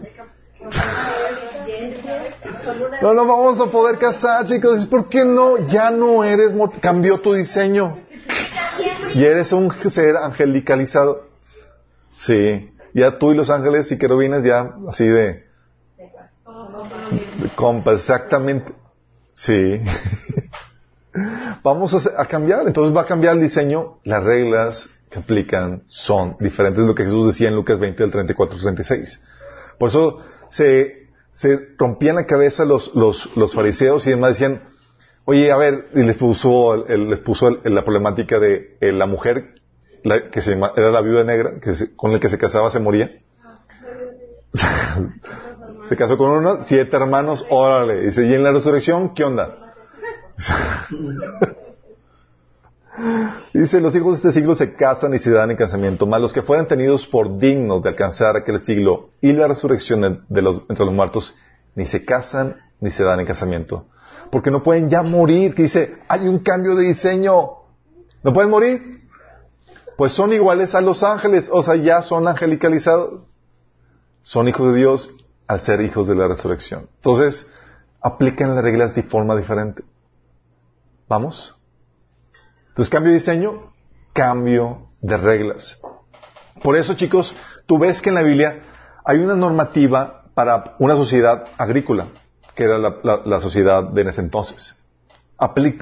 nos vamos a poder casar, chicos. ¿Por qué no? Ya no eres, cambió tu diseño. Y eres un ser angelicalizado. Sí. Ya tú y los ángeles y querubines ya así de, de compas, exactamente. Sí. Vamos a, a cambiar. Entonces va a cambiar el diseño. Las reglas que aplican son diferentes de lo que Jesús decía en Lucas 20, del 34 al 36. Por eso se, se rompían la cabeza los, los, los fariseos y demás decían, oye, a ver, y les puso, les puso la problemática de eh, la mujer la, que se era la viuda negra, que se- con el que se casaba se moría. se casó con uno, siete hermanos, órale. ¿y en la resurrección qué onda? Dice, los hijos de este siglo se casan y se dan en casamiento, mas los que fueran tenidos por dignos de alcanzar aquel siglo y la resurrección de, entre los muertos, ni se casan ni se dan en casamiento. Porque no pueden ya morir, que dice, hay un cambio de diseño. ¿No pueden morir? Pues son iguales a los ángeles, o sea, ya son angelicalizados. Son hijos de Dios al ser hijos de la resurrección. Entonces, aplican las reglas de forma diferente. ¿Vamos? Entonces, cambio de diseño, cambio de reglas. Por eso, chicos, tú ves que en la Biblia hay una normativa para una sociedad agrícola, que era la, sociedad de ese entonces.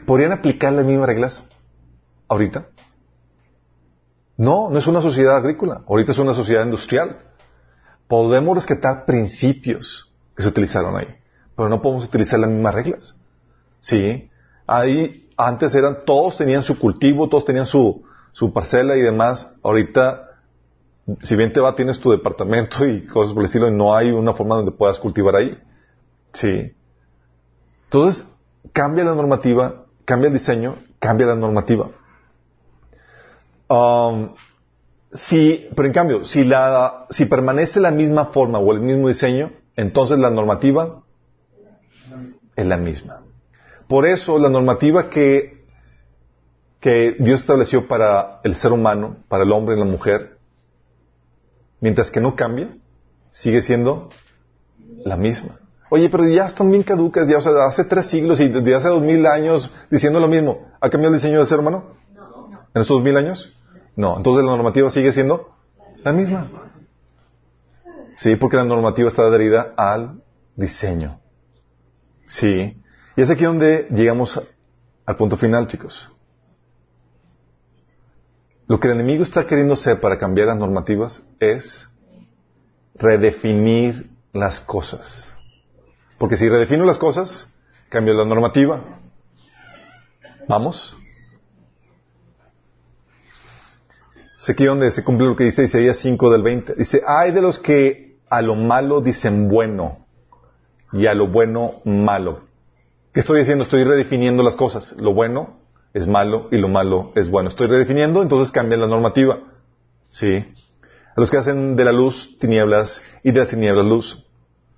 ¿podrían aplicar las mismas reglas ahorita? No, no es una sociedad agrícola. Ahorita es una sociedad industrial. Podemos rescatar principios que se utilizaron ahí, pero no podemos utilizar las mismas reglas. Sí, ahí antes eran, todos tenían su cultivo, todos tenían su, su parcela y demás. Ahorita, si bien te va, tienes tu departamento y cosas por el estilo, y no hay una forma donde puedas cultivar ahí. Sí. Entonces, cambia la normativa, cambia el diseño, cambia la normativa. Um, si, pero en cambio, si, la, si permanece la misma forma o el mismo diseño, entonces la normativa es la misma. Por eso la normativa que, Dios estableció para el ser humano, para el hombre y la mujer, mientras que no cambia, sigue siendo la misma. Oye, pero ya están bien caducas, ya, o sea, hace tres siglos y desde hace dos mil años diciendo lo mismo. ¿Ha cambiado el diseño del ser humano? No. ¿En estos dos mil años? No. Entonces la normativa sigue siendo la misma. Sí, porque la normativa está adherida al diseño. Sí. Y es aquí donde llegamos al punto final, chicos. Lo que el enemigo está queriendo hacer para cambiar las normativas es redefinir las cosas. Porque si redefino las cosas, cambio la normativa. ¿Vamos? Es aquí donde se cumple lo que dice Isaías 5 del 20. Dice, hay de los que a lo malo dicen bueno y a lo bueno malo. ¿Qué estoy diciendo? Estoy redefiniendo las cosas. Lo bueno es malo y lo malo es bueno. Estoy redefiniendo, entonces cambia la normativa. ¿Sí? A los que hacen de la luz tinieblas y de las tinieblas luz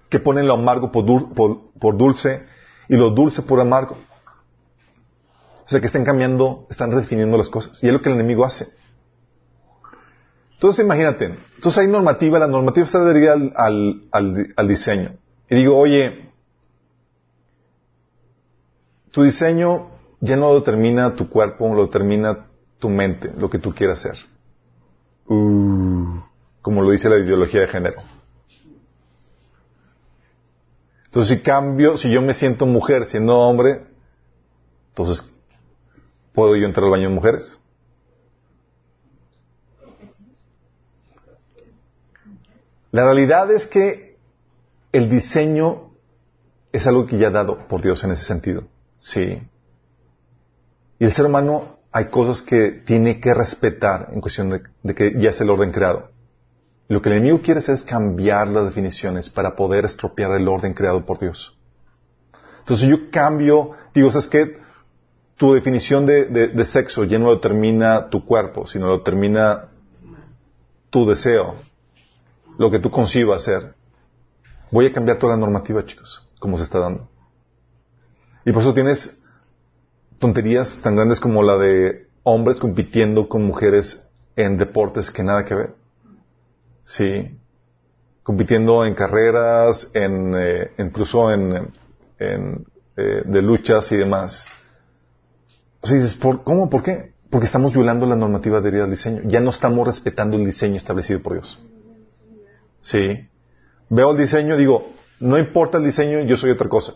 que ponen lo amargo por, dulce y lo dulce por amargo. O sea, que están cambiando, están redefiniendo las cosas. Y es lo que el enemigo hace. Entonces, imagínate. Entonces hay normativa, la normativa está al, al, diseño. Y digo, oye, tu diseño ya no lo determina tu cuerpo, lo determina tu mente, lo que tú quieras hacer. Uh, como lo dice la ideología de género. Entonces, si cambio, si yo me siento mujer siendo hombre, entonces, ¿puedo yo entrar al baño de mujeres? La realidad es que el diseño es algo que ya ha dado por Dios en ese sentido. Sí. Y el ser humano hay cosas que tiene que respetar en cuestión de, de que ya es el orden creado. Lo que el enemigo quiere hacer es cambiar las definiciones para poder estropear el orden creado por Dios. Entonces yo cambio, digo, ¿sabes qué? Tu definición de, sexo ya no lo determina tu cuerpo, sino lo determina tu deseo, lo que tú concibas hacer. Voy a cambiar toda la normativa, chicos, como se está dando. Y por eso tienes tonterías tan grandes como la de hombres compitiendo con mujeres en deportes que nada que ver. Sí. Compitiendo en carreras, en, eh, incluso en, eh, de luchas y demás. O sea, dices, ¿por, ¿cómo? ¿Por qué? Porque estamos violando la normativa de al diseño. Ya no estamos respetando el diseño establecido por Dios. Sí. Veo el diseño, digo, no importa el diseño, yo soy otra cosa.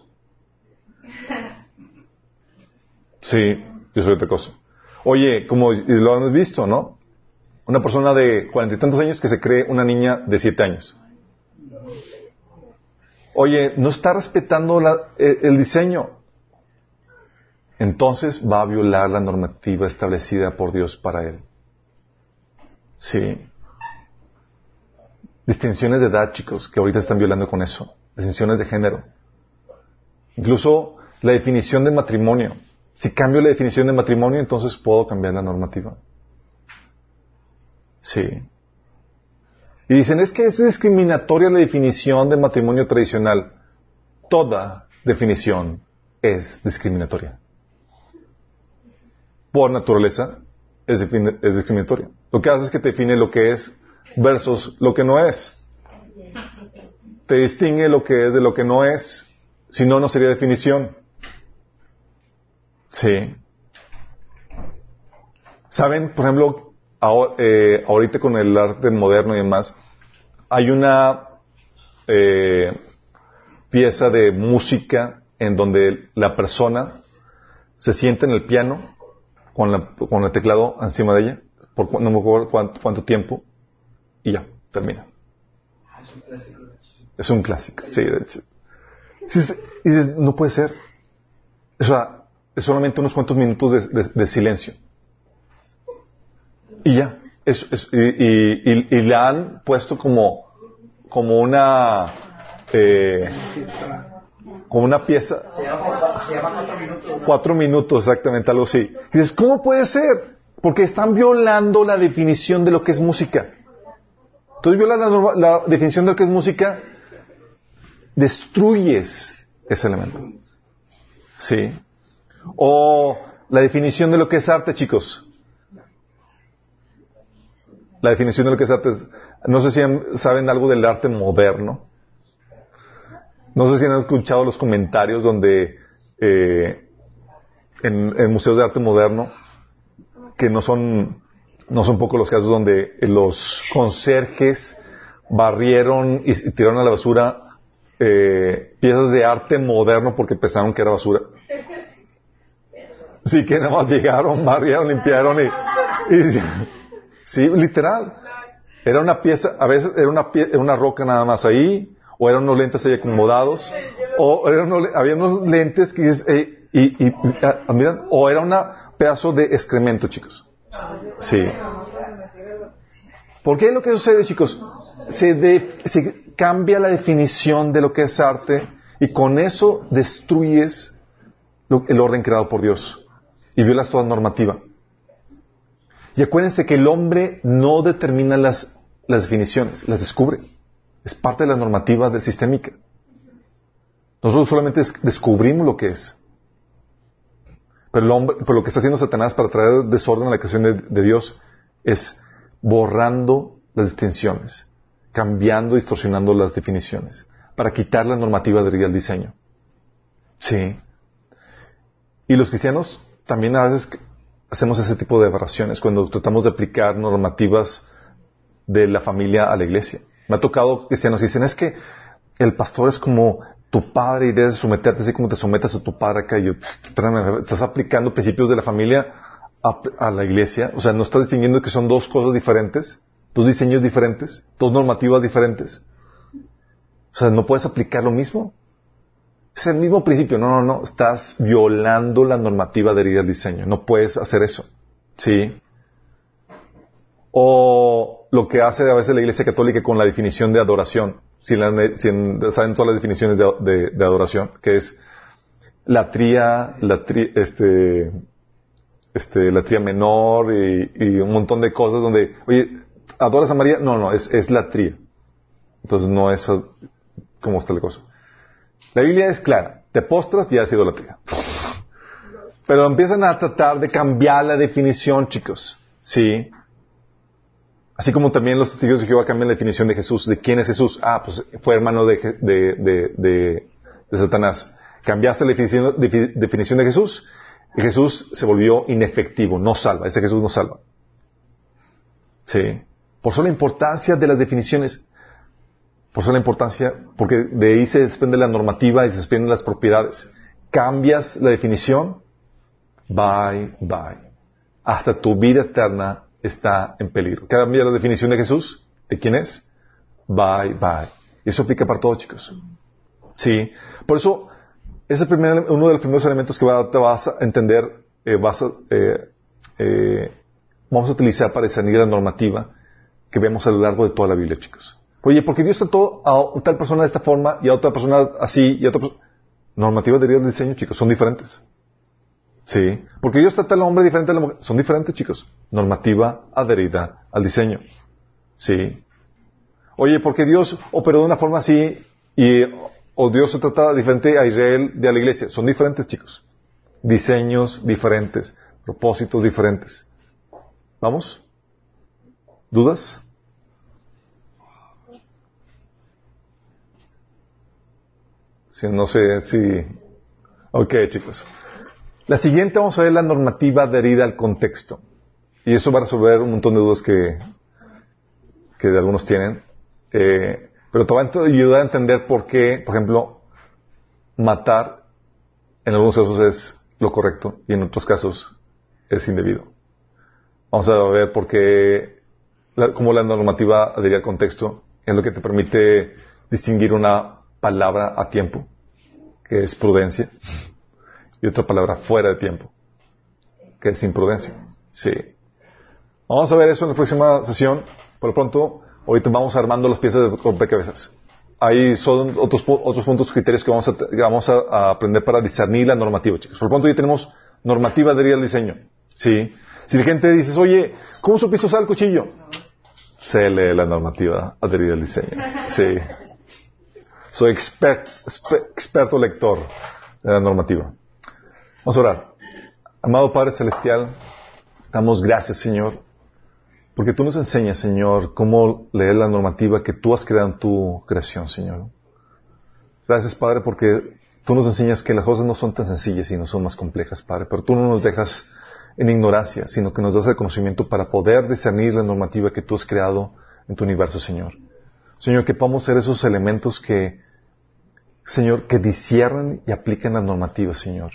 Sí, yo soy otra cosa. Oye, como lo han visto, ¿no? Una persona de cuarenta y tantos años que se cree una niña de siete años. Oye, no está respetando eh, el diseño. Entonces va a violar la normativa establecida por Dios para él. Sí. Distinciones de edad, chicos, que ahorita están violando con eso. Distinciones de género. Incluso la definición de matrimonio. Si cambio la definición de matrimonio, entonces puedo cambiar la normativa. Sí. Y dicen, es que es discriminatoria la definición de matrimonio tradicional. Toda definición es discriminatoria. Por naturaleza es, discriminatoria. Lo que hace es que te define lo que es versus lo que no es. Te distingue lo que es de lo que no es. Si no, no sería definición. Sí. ¿Saben, por ejemplo, eh, ahorita con el arte moderno y demás, hay una eh, pieza de música en donde la persona se sienta en el piano con, la, con el teclado encima de ella, por no me acuerdo cuánto, cuánto tiempo, y ya, termina. Es un clásico, sí, de hecho. Sí, sí, y dices, no puede ser. O sea, es solamente unos cuantos minutos de, de- de silencio. Y ya. Es, es- y, y- y- y la han puesto como, como una, eh, como una pieza, Se llama, se llama cuatro minutos. cuatro minutos exactamente, algo así. Y dices, ¿cómo puede ser? Porque están violando la definición de lo que es música. Entonces violas la, la definición de lo que es música, destruyes ese elemento. ¿Sí? O la definición de lo que es arte, chicos. La definición de lo que es arte. es- No sé si saben algo del arte moderno. No sé si han escuchado los comentarios donde eh, en, museos de arte moderno, que no son, no son pocos los casos donde los conserjes barrieron y tiraron a la basura eh, piezas de arte moderno porque pensaron que era basura. Sí, que nada más llegaron, barrieron, limpiaron y, sí, literal. Era una pieza, a veces era una, pie- una roca nada más ahí, o eran unos lentes ahí acomodados, o eran unos había unos lentes que dices, y, ah, miran, o era un pedazo de excremento, chicos. Sí. ¿Por qué lo que sucede, chicos? Se, de- se cambia la definición de lo que es arte y con eso destruyes lo- el orden creado por Dios y violas toda normativa. Y acuérdense que el hombre no determina las, las definiciones, las descubre. Es parte de la normativa del sistémica. Nosotros solamente des- descubrimos lo que es. Pero, el hombre, lo que está haciendo Satanás para traer desorden a la creación de, de Dios es borrando las distinciones, cambiando, distorsionando las definiciones, para quitar la normativa del diseño. Sí. Y los cristianos también a veces hacemos ese tipo de aberraciones cuando tratamos de aplicar normativas de la familia a la iglesia. Me ha tocado cristianos que dicen, es que el pastor es como tu padre y debes someterte así como te sometas a tu padre acá. Y yo, espérame, estás aplicando principios de la familia a, a la iglesia. O sea, no estás distinguiendo que son dos cosas diferentes, dos diseños diferentes, dos normativas diferentes. O sea, no puedes aplicar lo mismo. Es el mismo principio. No, no, no. Estás violando la normativa adherida al diseño. No puedes hacer eso. ¿Sí? O lo que hace a veces la Iglesia Católica con la definición de adoración. Si, la, saben todas las definiciones de, de- de adoración, que es la tría, la tri- este, este, la tría menor y, un montón de cosas donde, oye, ¿adoras a María? No, no, es, es la tría. Entonces no es como está la cosa. La Biblia es clara. Te postras y has idolatría. Pero empiezan a tratar de cambiar la definición, chicos. Sí. Así como también los testigos de Jehová cambian la definición de Jesús. ¿De quién es Jesús? Ah, pues fue hermano de, de, de, Satanás. Cambiaste la definición, defi- definición de Jesús y Jesús se volvió inefectivo, no salva. Ese Jesús no salva. Sí. Por eso la importancia de las definiciones. Por eso la importancia, porque de ahí se desprende la normativa y se desprenden las propiedades. Cambias la definición, bye, bye. Hasta tu vida eterna está en peligro. Cambia la definición de Jesús, de quién es, bye, bye. Y eso aplica para todos, chicos. Sí. Por eso, es el primer, uno de los primeros elementos que vas a entender, eh, vas a, eh, eh, vamos a utilizar para discernir la normativa que vemos a lo largo de toda la Biblia, chicos. Oye, porque Dios trató a tal persona de esta forma y a otra persona así y a otra persona... Normativas de del diseño, chicos, son diferentes. Sí. Porque Dios trata al hombre diferente a la mujer. Son diferentes, chicos. Normativa adherida al diseño. Sí. Oye, porque Dios operó de una forma así y o Dios se trata diferente a Israel de a la iglesia. Son diferentes, chicos. Diseños diferentes, propósitos diferentes. ¿Vamos? ¿Dudas? Si no sé si... Ok, chicos. La siguiente vamos a ver la normativa adherida al contexto. Y eso va a resolver un montón de dudas que, que de algunos tienen. Eh, pero te va a ayudar a entender por qué, por ejemplo, matar en algunos casos es lo correcto y en otros casos es indebido. Vamos a ver por qué, cómo la normativa adhería al contexto es lo que te permite distinguir una palabra a tiempo, que es prudencia, y otra palabra fuera de tiempo, que es imprudencia. Sí. Vamos a ver eso en la próxima sesión. Por lo pronto, ahorita vamos armando las piezas de rompecabezas. Ahí son otros, otros puntos, criterios que vamos, a, vamos a, aprender para discernir la normativa, chicos. Por lo pronto, ya tenemos normativa de al diseño. Sí. Si la gente dice, oye, ¿cómo supiste usar el cuchillo? Se lee la normativa adherida al diseño. Sí. Soy experto lector de la normativa. Vamos a orar. Amado Padre Celestial, damos gracias, Señor, porque tú nos enseñas, Señor, cómo leer la normativa que tú has creado en tu creación, Señor. Gracias, Padre, porque tú nos enseñas que las cosas no son tan sencillas y no son más complejas, Padre, pero tú no nos dejas en ignorancia, sino que nos das el conocimiento para poder discernir la normativa que tú has creado en tu universo, Señor. Señor, que podamos ser esos elementos que, Señor, que disciernen y apliquen la normativa, Señor,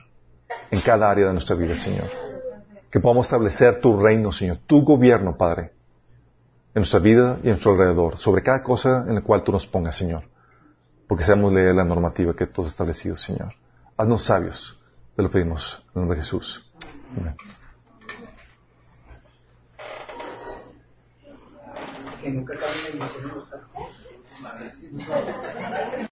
en cada área de nuestra vida, Señor. Que podamos establecer tu reino, Señor, tu gobierno, Padre, en nuestra vida y en nuestro alrededor, sobre cada cosa en la cual tú nos pongas, Señor. Porque sabemos leer la normativa que tú has establecido, Señor. Haznos sabios, te lo pedimos en el nombre de Jesús. Amén. Que nunca acaben de los